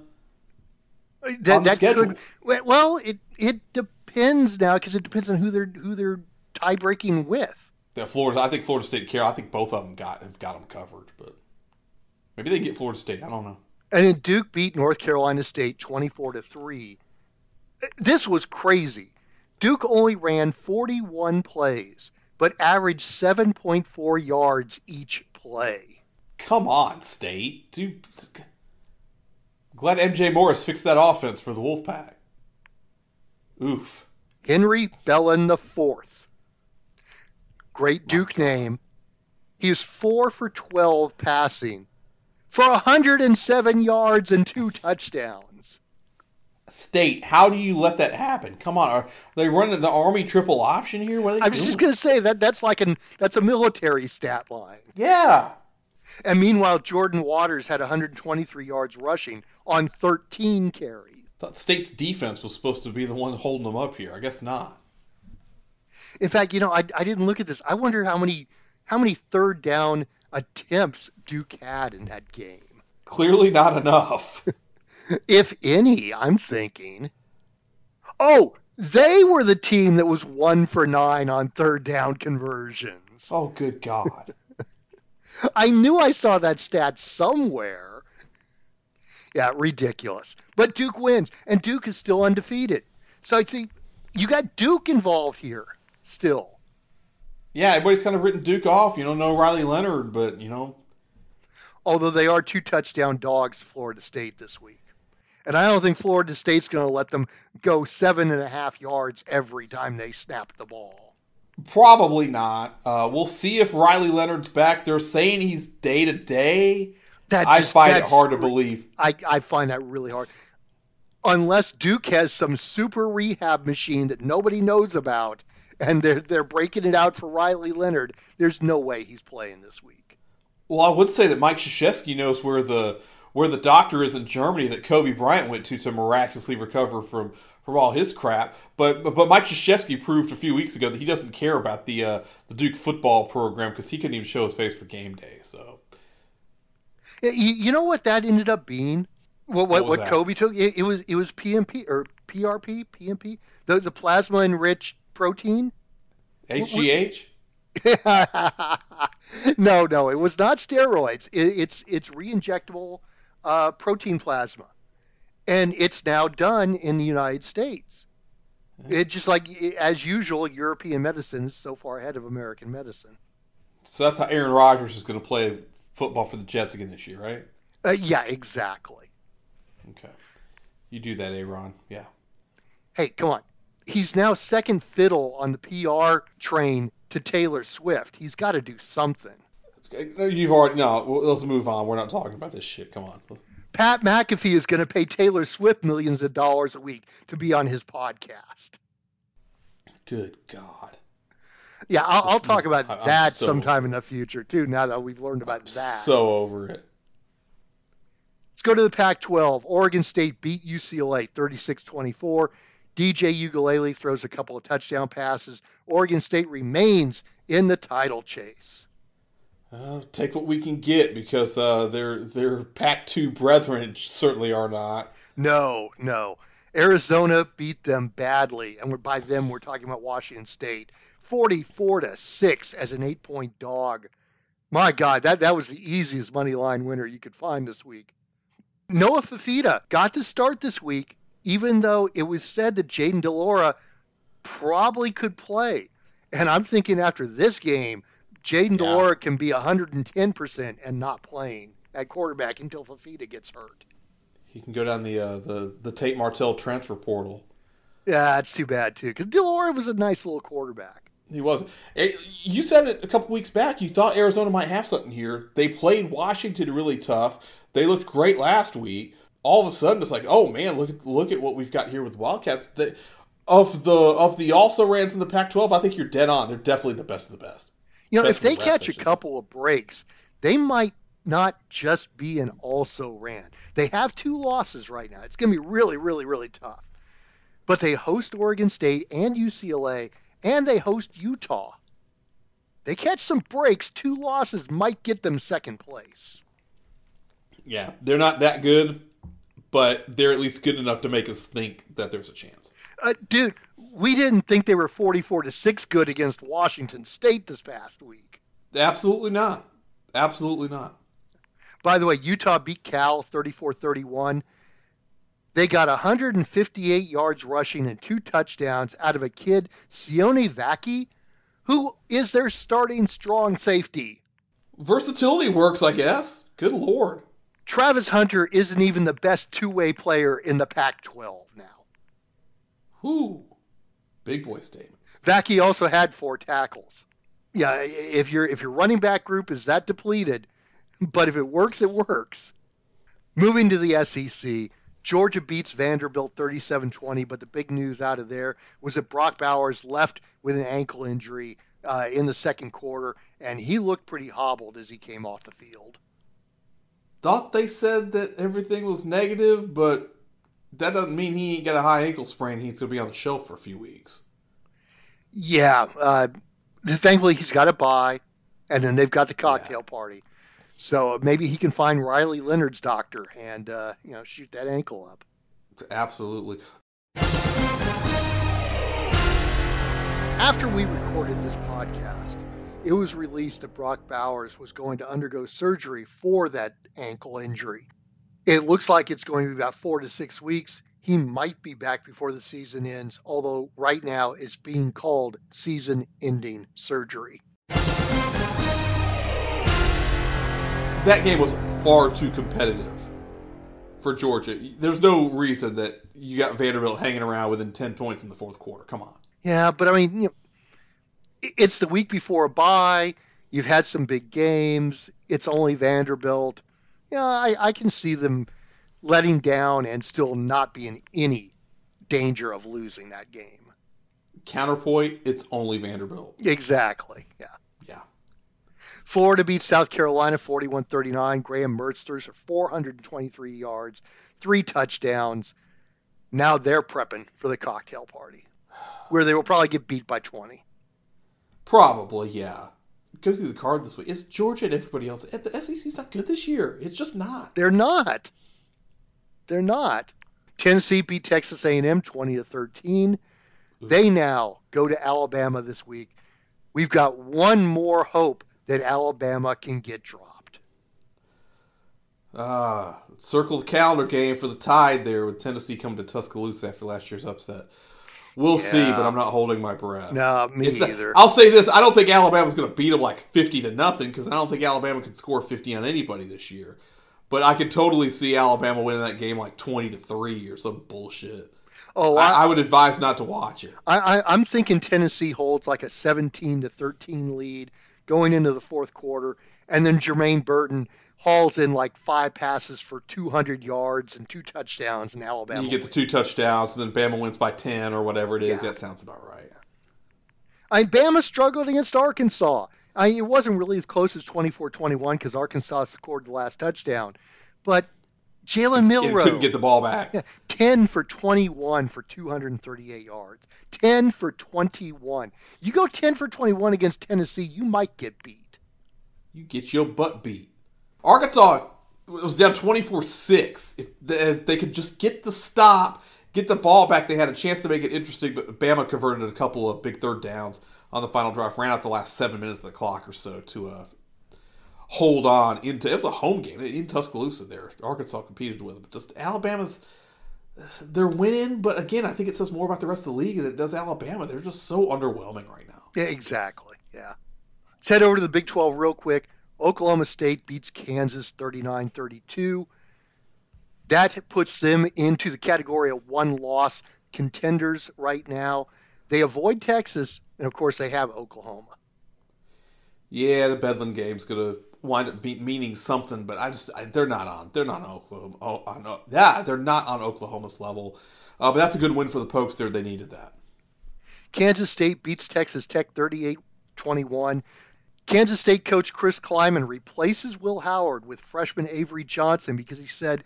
That, On the schedule. could well, it it depends now because it depends on who they're who they're tie breaking with. the Florida, I think Florida State care. I think both of them got have got them covered, but maybe they get Florida State. I don't know. And then Duke beat North Carolina State 24 to 3. This was crazy. Duke only ran 41 plays, but averaged 7.4 yards each play. Come on, State, dude. Glad MJ Morris fixed that offense for the Wolfpack. Oof. Henry Belin the fourth. Great Duke name. He was 4 for 12 passing for 107 yards and two touchdowns. State, how do you let that happen? Come on, are they running the Army triple option here? What are they I was doing? just going to say that that's like an that's a military stat line. yeah. And meanwhile, Jordan Waters had 123 yards rushing on 13 carries. Thought State's defense was supposed to be the one holding them up here. I guess not. In fact, you know, I, I didn't look at this. I wonder how many how many third down attempts Duke had in that game, Clearly not enough. if any. I'm thinking. Oh, they were the team that was one for nine on third down conversions. oh, good God. I knew I saw that stat somewhere. Yeah, ridiculous. But Duke wins, and Duke is still undefeated. So I see you got Duke involved here still. Yeah, everybody's kind of written Duke off. You don't know, Riley Leonard, but you know, although they are two touchdown dogs Florida State this week. And I don't think Florida State's going to let them go seven and a half yards every time they snap the ball. probably not. Uh, we'll see if Riley Leonard's back. They're saying he's day to day. That I just- find it hard to believe. I, I find that really hard. Unless Duke has some super rehab machine that nobody knows about, and they're they're breaking it out for Riley Leonard, there's no way he's playing this week. Well, I would say that Mike Krzyzewski knows where the where the doctor is in Germany that Kobe Bryant went to to miraculously recover from from all his crap. But but, but Mike Krzyzewski proved a few weeks ago that he doesn't care about the uh, the Duke football program because he couldn't even show his face for game day. So You, know what that ended up being? What what, was what? Kobe took? It, it was it was PMP or PRP PMP the the plasma enriched protein. HGH. no, no, it was not steroids. It, it's it's reinjectable uh, protein plasma, and it's now done in the United States. It just like as usual, European medicine is so far ahead of American medicine. So that's how Aaron Rodgers is going to play football for the Jets again this year, right? Uh, yeah, exactly. Okay. You do that, Aaron. Yeah. Hey, come on. He's now second fiddle on the PR train to Taylor Swift. He's got to do something. You've already no. Let's move on. We're not talking about this shit. Come on. Pat McAfee is going to pay Taylor Swift millions of dollars a week to be on his podcast. Good God. Yeah, I'll, I'll talk about I- I'm that so sometime in the future too. Now that we've learned about that, So over it. let's go to the Pac-12. Oregon State beat UCLA 36-24. DJ Uiagalelei throws a couple of touchdown passes. Oregon State remains in the title chase. Uh, take what we can get because uh, their their Pac-2 brethren certainly are not. No, no. Arizona beat them badly, and by them we're talking about Washington State, 44 to six as an eight-point dog. My God, that that was the easiest money line winner you could find this week. Noah Fifita got the start this week, even though it was said that Jayden de Laura probably could play. And I'm thinking after this game, Jayden Yeah. de Laura can be 110% and not playing at quarterback until Fifita gets hurt. He can go down the uh, the the Tate Martell transfer portal. Yeah, it's too bad too, because de Laura was a nice little quarterback. He was. You said it a couple weeks back. You thought Arizona might have something here. They played Washington really tough. They looked great last week. All of a sudden, it's like, oh man, look at look at what we've got here with Wildcats. They, of the of the also rans in the Pac-12, I think you're dead on. They're definitely the best of the best. You know, if they catch a couple of breaks, they might not just be an also ran. They have two losses right now. It's going to be really, really, really tough. But they host Oregon State and UCLA, and they host Utah. They catch some breaks. Two losses might get them second place. Yeah, they're not that good, but they're at least good enough to make us think that there's a chance. Uh, dude, we didn't think they were 44 to 6 good against Washington State this past week. Absolutely not. Absolutely not. By the way, Utah beat Cal 34 31. They got 158 yards rushing and two touchdowns out of a kid, Sione Vaki, who is their starting strong safety. Versatility works, I guess. Good lord. Travis Hunter isn't even the best two way player in the Pac 12 now. Whoo. Big boy statements. Vaki also had four tackles. Yeah, if your if your running back group is that depleted, but if it works, it works. Moving to the SEC, Georgia beats Vanderbilt 37-20, but the big news out of there was that Brock Bowers left with an ankle injury uh, in the second quarter, and he looked pretty hobbled as he came off the field. Thought they said that everything was negative, but that doesn't mean he ain't got a high ankle sprain. He's going to be on the shelf for a few weeks. Yeah, uh, thankfully he's got a bye, and then they've got the cocktail party. So maybe he can find Riley Leonard's doctor and uh, you know shoot that ankle up. Absolutely. After we recorded this podcast, it was released that Brock Bowers was going to undergo surgery for that ankle injury. It looks like it's going to be about four to six weeks. He might be back before the season ends, although right now it's being called season ending surgery. That game was far too competitive for Georgia. There's no reason that you got Vanderbilt hanging around within 10 points in the fourth quarter. Come on. Yeah, but I mean, you know, it's the week before a bye. You've had some big games. It's only Vanderbilt. Yeah, I, I can see them letting down and still not be in any danger of losing that game. Counterpoint, it's only Vanderbilt. Exactly. Yeah. Yeah. Florida beats South Carolina 41-39. Graham Mertz throws for 423 yards, three touchdowns. Now they're prepping for the cocktail party, where they will probably get beat by 20. Probably, yeah. Go through the card this week. It's Georgia and everybody else. The SEC's not good this year. It's just not. They're not. They're not. Tennessee beat Texas A&M 20 to 13. They now go to Alabama this week. We've got one more hope that Alabama can get dropped. Ah, circle the calendar game for the Tide there with Tennessee coming to Tuscaloosa after last year's upset. We'll see, but I'm not holding my breath. No, me It's either. I'll say this: I don't think Alabama's going to beat them like 50 to nothing because I don't think Alabama can score 50 on anybody this year. But I could totally see Alabama winning that game like 20 to three or some bullshit. Oh, I, I, I would advise not to watch it. I, I, I'm thinking Tennessee holds like a 17 to 13 lead going into the fourth quarter, and then Jermaine Burton hauls in like five passes for 200 yards and two touchdowns, in Alabama. you get the two touchdowns, and then Bama wins by 10 or whatever it is. Yeah. That sounds about right. I mean, Bama struggled against Arkansas. I mean, it wasn't really as close as 24-21 because Arkansas scored the last touchdown, but Jalen Milroe couldn't get the ball back. 10 for 21 for 238 yards. 10 for 21. You go 10 for 21 against Tennessee, you might get beat. You get your butt beat. Arkansas was down 24 6. If they, could just get the stop, get the ball back, they had a chance to make it interesting, but Bama converted a couple of big third downs on the final drive, ran out the last seven minutes of the clock or so to uh, hold on into it was a home game in Tuscaloosa there. Arkansas competed with them. Just Alabama's they're winning, but again, I think it says more about the rest of the league than it does Alabama. They're just so underwhelming right now. Yeah, exactly. Yeah. Let's head over to the Big 12 real quick. Oklahoma State beats Kansas 39 32. That puts them into the category of one loss contenders right now. They avoid Texas, and of course, they have Oklahoma. Yeah, the Bedlam game's gonna wind up be, meaning something, but I just I, they're not on. They're not on Oklahoma. Oh, on, O- yeah, they're not on Oklahoma's level. Uh, but that's a good win for the Pokes. There, they needed that. Kansas State beats Texas Tech 38 21. Kansas State coach Chris Klieman replaces Will Howard with freshman Avery Johnson because he said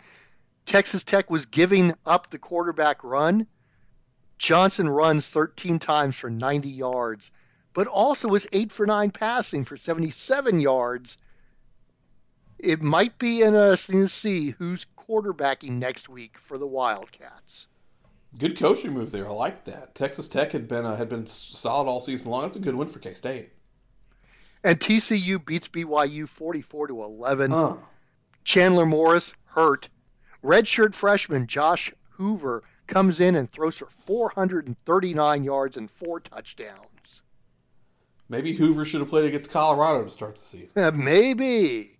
Texas Tech was giving up the quarterback run. Johnson runs 13 times for 90 yards, but also was 8 for 9 passing for 77 yards. It might be interesting to see who's quarterbacking next week for the Wildcats. Good coaching move there. I like that. Texas Tech had been uh, had been solid all season long. That's a good win for K State. And TCU beats BYU 44 to 11. Uh, Chandler Morris hurt. Redshirt freshman Josh Hoover comes in and throws for 439 yards and four touchdowns. maybe Hoover should have played against Colorado to start the season. Uh, Maybe.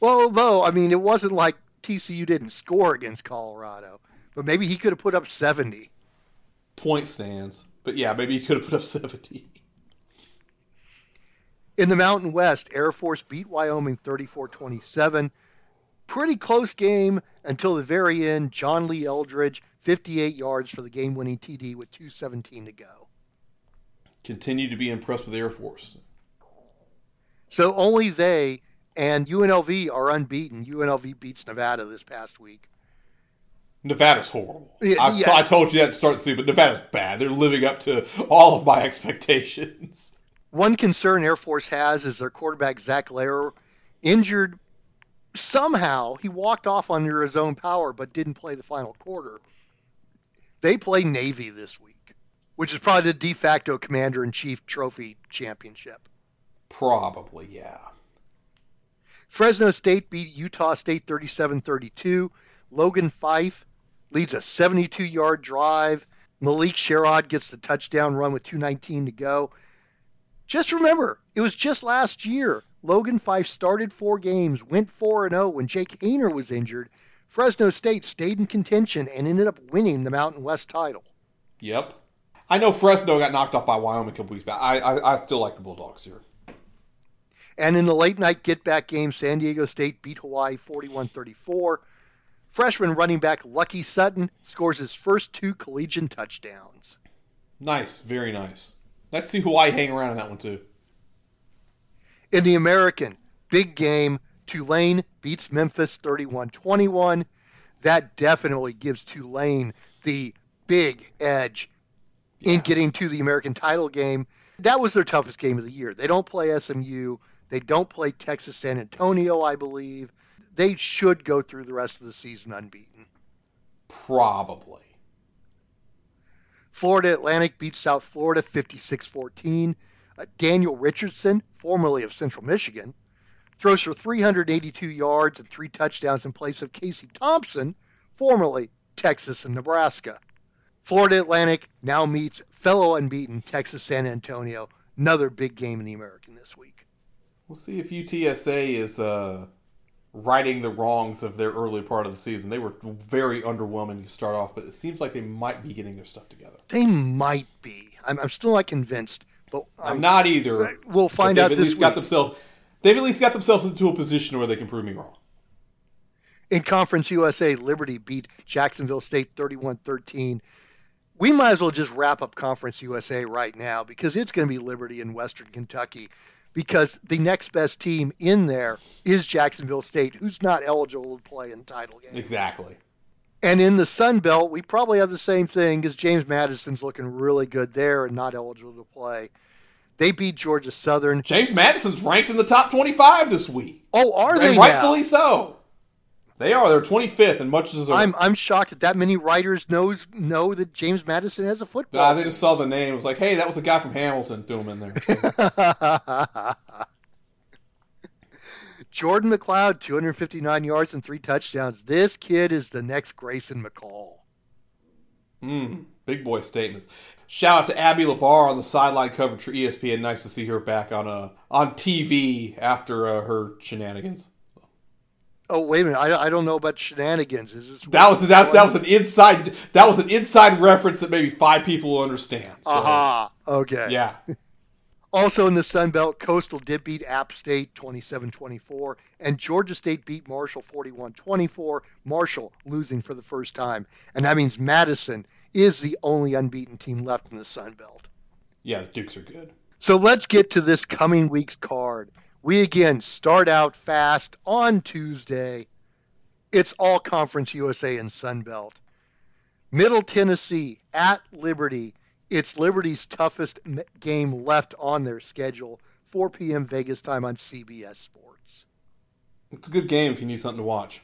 Well, though, I mean, it wasn't like TCU didn't score against Colorado, but maybe he could have put up 70. Point stands, but yeah, maybe he could have put up seventy. In the Mountain West, Air Force beat Wyoming 34 27. Pretty close game until the very end. John Lee Eldridge, 58 yards for the game winning TD with 2.17 to go. Continue to be impressed with Air Force. So only they and UNLV are unbeaten. UNLV beats Nevada this past week. Nevada's horrible. Yeah, I, yeah. I told you that to start the season, but Nevada's bad. They're living up to all of my expectations. One concern Air Force has is their quarterback, Zac Larrier, injured somehow. He walked off under his own power but didn't play the final quarter. They play Navy this week, which is probably the de facto commander in chief trophy championship. Probably, yeah. Fresno State beat Utah State 37 32. Logan Fife leads a 72 yard drive. Malik Sherrod gets the touchdown run with 2.19 to go. Just remember, it was just last year. Logan Fife started four games, went 4 0 when Jake Haener was injured. Fresno State stayed in contention and ended up winning the Mountain West title. Yep. I know Fresno got knocked off by Wyoming a couple weeks back. I, I, I still like the Bulldogs here. And in the late night get back game, San Diego State beat Hawaii 41 34. Freshman running back Lucky Sutton scores his first two collegiate touchdowns. Nice, very nice. To see Hawaii hang around in that one too. In the American, big game, Tulane beats Memphis 31 21. That definitely gives Tulane the big edge in getting to the American title game. That was their toughest game of the year. They don't play SMU. They don't play Texas San Antonio, I believe. They should go through the rest of the season unbeaten. Probably. Florida Atlantic beats South Florida 56 14. Uh, Daniel Richardson, formerly of Central Michigan, throws for 382 yards and three touchdowns in place of Casey Thompson, formerly Texas and Nebraska. Florida Atlantic now meets fellow unbeaten Texas San Antonio. Another big game in the American this week. We'll see if UTSA is uh, righting the wrongs of their early part of the season. They were very underwhelming to start off, but it seems like they might be getting their stuff together. They might be. I'm, I'm still not convinced, but I'm not either. We'll find they've out at this least got themselves. They've at least got themselves into a position where they can prove me wrong. In Conference USA, Liberty beat Jacksonville State 31 13. We might as well just wrap up Conference USA right now because it's going to be Liberty in Western Kentucky because the next best team in there is Jacksonville State, who's not eligible to play in the title game. Exactly. And in the Sun Belt, we probably have the same thing because James Madison's looking really good there and not eligible to play. They beat Georgia Southern. James Madison's ranked in the top 25 this week. Oh, are they rightfully so. They are. They're 25th, and much as I'm I'm shocked that that many writers knows know that James Madison has a football. Ah, they just saw the name. It was like, hey, that was the guy from Hamilton. Threw him in there. So, Jordan McCloud, 259 yards and three touchdowns. This kid is the next Grayson McCall. mm, big boy statements. Shout out to Abby Labar on the sideline coverage for ESPN. Nice to see her back on uh, on TV after uh, her shenanigans. Oh wait a minute, I, I don't know about shenanigans. Is this That was that, that was an inside that was an inside reference that maybe five people will understand. So, Aha. Okay. Yeah. Also in the Sun Belt, Coastal did beat App State 27-24, and Georgia State beat Marshall 41-24. Marshall losing for the first time, and that means Madison is the only unbeaten team left in the Sun Belt. Yeah, the Dukes are good. So let's get to this coming week's card. We again start out fast on Tuesday. It's all Conference USA and Sun Belt. Middle Tennessee at Liberty. It's Liberty's toughest game left on their schedule. 4 p.m. Vegas time on CBS Sports. It's a good game if you need something to watch.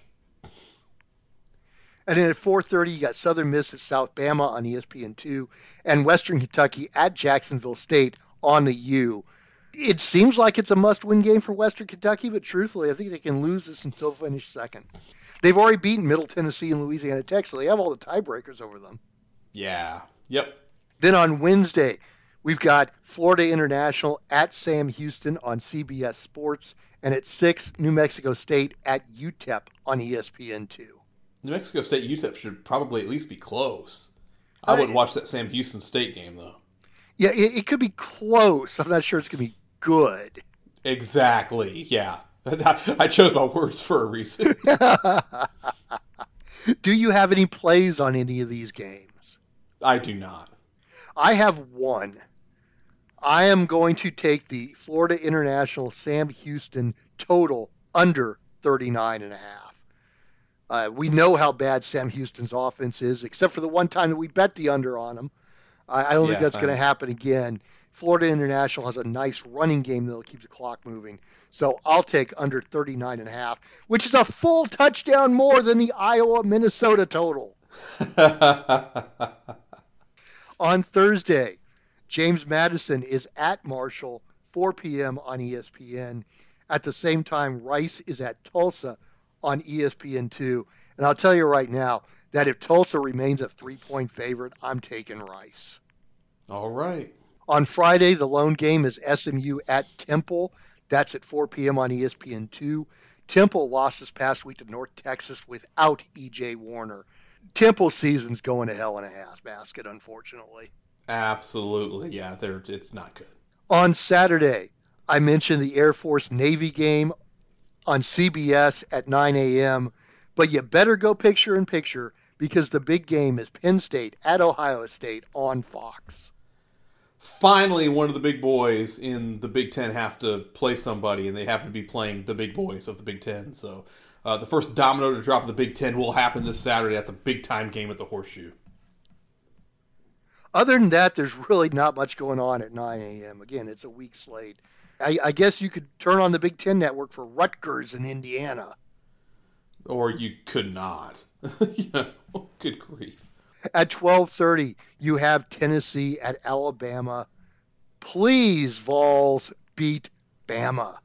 And then at 4:30, you got Southern Miss at South Bama on E ESPN2, and Western Kentucky at Jacksonville State on the U. It seems like it's a must-win game for Western Kentucky, but truthfully, I think they can lose this and still finish second. They've already beaten Middle Tennessee and Louisiana Tech, so they have all the tiebreakers over them. Yeah. Yep. Then on Wednesday, we've got Florida International at Sam Houston on CBS Sports, and at six, New Mexico State at UTEP on E ESPN2. New Mexico State UTEP should probably at least be close. I wouldn't watch that Sam Houston State game though. Yeah, it, it could be close. I'm not sure it's going to be good. Exactly. Yeah. I chose my words for a reason. Do you have any plays on any of these games? I do not. I have one. I am going to take the Florida International Sam Houston total under 39 and a half. Uh, we know how bad Sam Houston's offense is, except for the one time that we bet the under on him. I, I don't think that's going to happen again. Florida International has a nice running game that'll keep the clock moving. So I'll take under 39 and a half, which is a full touchdown more than the Iowa Minnesota total. On Thursday, James Madison is at Marshall, 4 p.m. on ESPN. At the same time, Rice is at Tulsa on E ESPN2. And I'll tell you right now that if Tulsa remains a three point favorite, I'm taking Rice. All right. On Friday, the lone game is SMU at Temple. That's at 4 p.m. on E ESPN2. Temple lost this past week to North Texas without E.J. Warner. Temple season's going to hell in a half basket, unfortunately. Absolutely. Yeah, they're, it's not good. On Saturday, I mentioned the Air Force Navy game on CBS at 9 a.m., but you better go picture in picture because the big game is Penn State at Ohio State on Fox. Finally, one of the big boys in the Big Ten have to play somebody, and they happen to be playing the big boys of the Big Ten. So uh, the first domino to drop in the Big Ten will happen this Saturday. That's a big time game at the Horseshoe. Other than that, there's really not much going on at 9 a.m. Again, it's a week slate. I, I guess you could turn on the Big Ten network for Rutgers in Indiana. Or you could not. you know, good grief. At 12:30, you have Tennessee at Alabama. Please, Vols, beat Bama.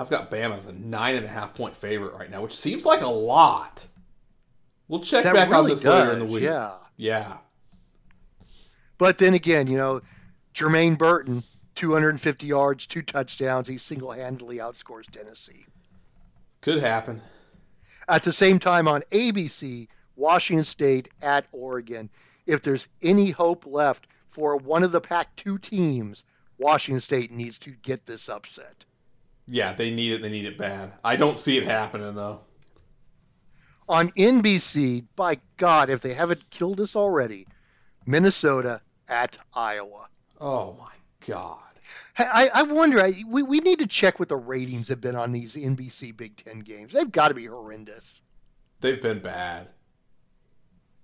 I've got Bama as a nine and a half point favorite right now, which seems like a lot. We'll check That back on really this later in the week. yeah. Yeah. But then again, you know, Jermaine Burton, 250 yards, two touchdowns. He single-handedly outscores Tennessee. Could happen. At the same time, on ABC, Washington State at Oregon. If there's any hope left for one of the Pac-2 teams, Washington State needs to get this upset. Yeah, they need it. They need it bad. I don't see it happening though. On NBC, by God, if they haven't killed us already, Minnesota at Iowa. Oh my god. I, I wonder, I, we, we need to check what the ratings have been on these NBC Big Ten games. They've got to be horrendous. They've been bad.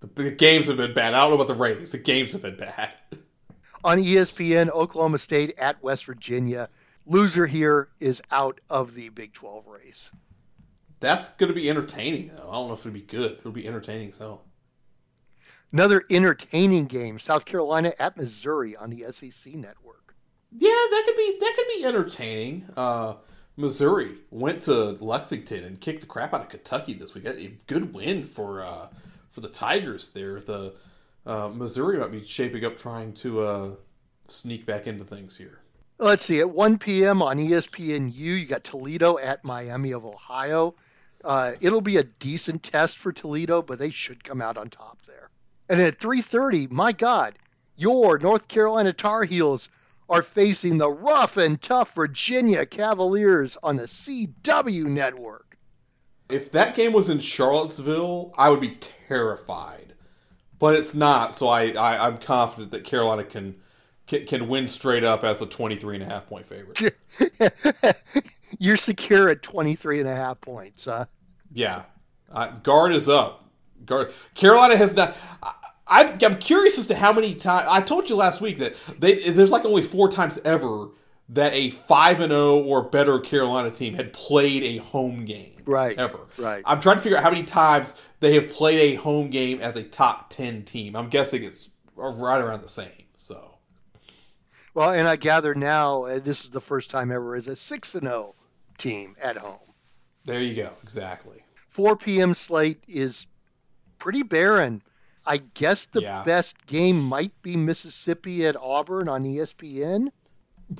The, the games have been bad. I don't know about the ratings. The games have been bad. On ESPN, Oklahoma State at West Virginia. Loser here is out of the Big 12 race. That's going to be entertaining though. I don't know if it'll be good. It'll be entertaining so. Another entertaining game, South Carolina at Missouri on the SEC network. Yeah, that could be that could be entertaining. Uh, Missouri went to Lexington and kicked the crap out of Kentucky this week. A good win for uh, for the Tigers there. The uh, Missouri might be shaping up trying to uh, sneak back into things here. Let's see, at 1 p.m. on ESPNU, you got Toledo at Miami of Ohio. Uh, it'll be a decent test for Toledo, but they should come out on top there. And at 3:30, my God, your North Carolina Tar Heels are facing the rough and tough Virginia Cavaliers on the CW network. If that game was in Charlottesville, I would be terrified. But it's not, so I, I I'm confident that Carolina can can, can win straight up as a 23 and a half point favorite. You're secure at 23 and a half points, huh? Yeah, uh, guard is up. Guard Carolina has not. I, I, I'm curious as to how many times. I told you last week that they there's like only four times ever that a five and zero or better Carolina team had played a home game. Right. Ever. Right. I'm trying to figure out how many times they have played a home game as a top ten team. I'm guessing it's right around the same. So. Well, and I gather now uh, this is the first time ever as a six and zero team at home. There you go. Exactly. 4 p.m. slate is pretty barren. I guess the Yeah. best game might be Mississippi at Auburn on ESPN.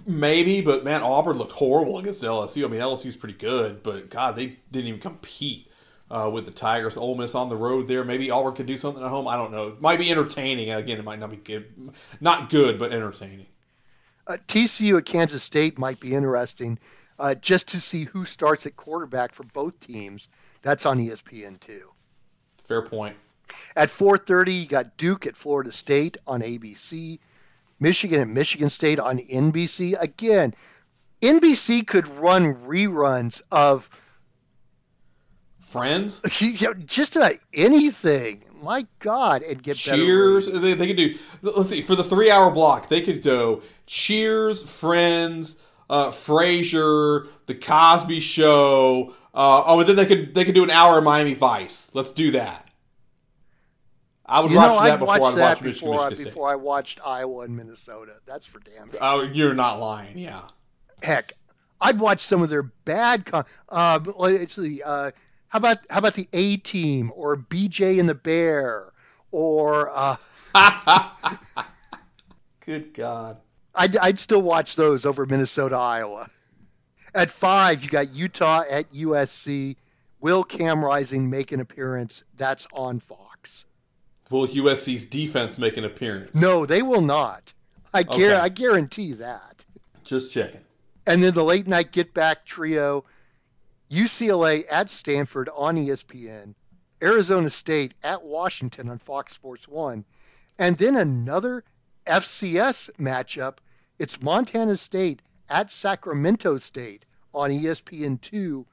Maybe, but man, Auburn looked horrible against LSU. I mean, LSU's pretty good, but God, they didn't even compete uh, with the Tigers. Ole Miss on the road there. Maybe Auburn could do something at home. I don't know. It might be entertaining. Again, it might not be good, not good, but entertaining. Uh, TCU at Kansas State might be interesting, uh, just to see who starts at quarterback for both teams. That's on ESPN too. Fair point. At 4:30, you got Duke at Florida State on ABC, Michigan and Michigan State on NBC. Again, NBC could run reruns of Friends, just about anything. My God, and get Cheers. They, they could do. Let's see. For the three-hour block, they could go Cheers, Friends, uh, Frasier, The Cosby Show. Uh, oh, and then they could they could do an hour of Miami Vice. Let's do that. I would You watch know, that I'd before watch I'd that Michigan, before, I, Michigan State. before I watched Iowa and Minnesota. That's for damn sure. Oh, you're not lying. Yeah. Heck, I'd watch some of their bad. Con- uh, let's. Uh, how about how about the A Team or BJ and the Bear or uh, Good God. I'd, I'd still watch those over Minnesota, Iowa. At five, you got Utah at USC. Will Cam Rising make an appearance? That's on Fox. Will USC's defense make an appearance? No, they will not. I, gar- I guarantee that. Just checking. And then the late night get back trio UCLA at Stanford on ESPN, Arizona State at Washington on Fox Sports 1, and then another FCS matchup. It's Montana State at Sacramento State on ESPN 2.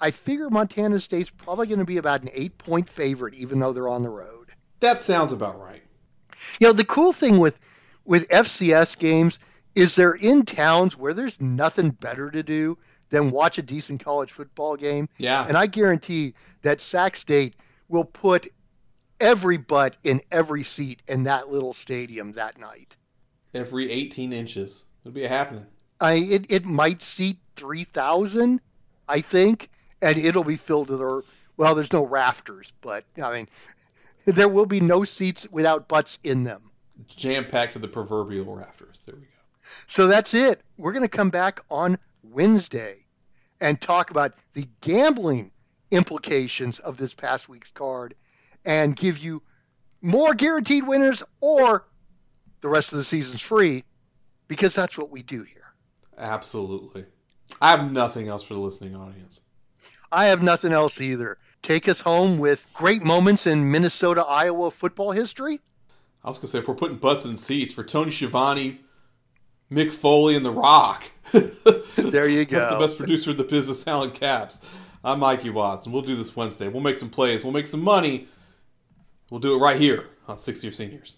I figure Montana State's probably going to be about an eight point favorite, even though they're on the road. That sounds about right. You know, the cool thing with with FCS games is they're in towns where there's nothing better to do than watch a decent college football game. Yeah. And I guarantee that Sac State will put every butt in every seat in that little stadium that night. Every 18 inches. It'll be a happening. I it, it might seat three thousand, I think, and it'll be filled to the well, there's no rafters, but I mean there will be no seats without butts in them. Jam packed to the proverbial rafters. There we go. So that's it. We're going to come back on Wednesday and talk about the gambling implications of this past week's card and give you more guaranteed winners or the rest of the season's free because that's what we do here. Absolutely. I have nothing else for the listening audience. I have nothing else either. Take us home with great moments in Minnesota Iowa football history. I was going to say, if we're putting butts in seats for Tony Schiavone, Mick Foley, and The Rock. There you go. That's the best producer in the business selling caps. I'm Mikey Watts, and we'll do this Wednesday. We'll make some plays. We'll make some money. We'll do it right here on 60 Year Seniors.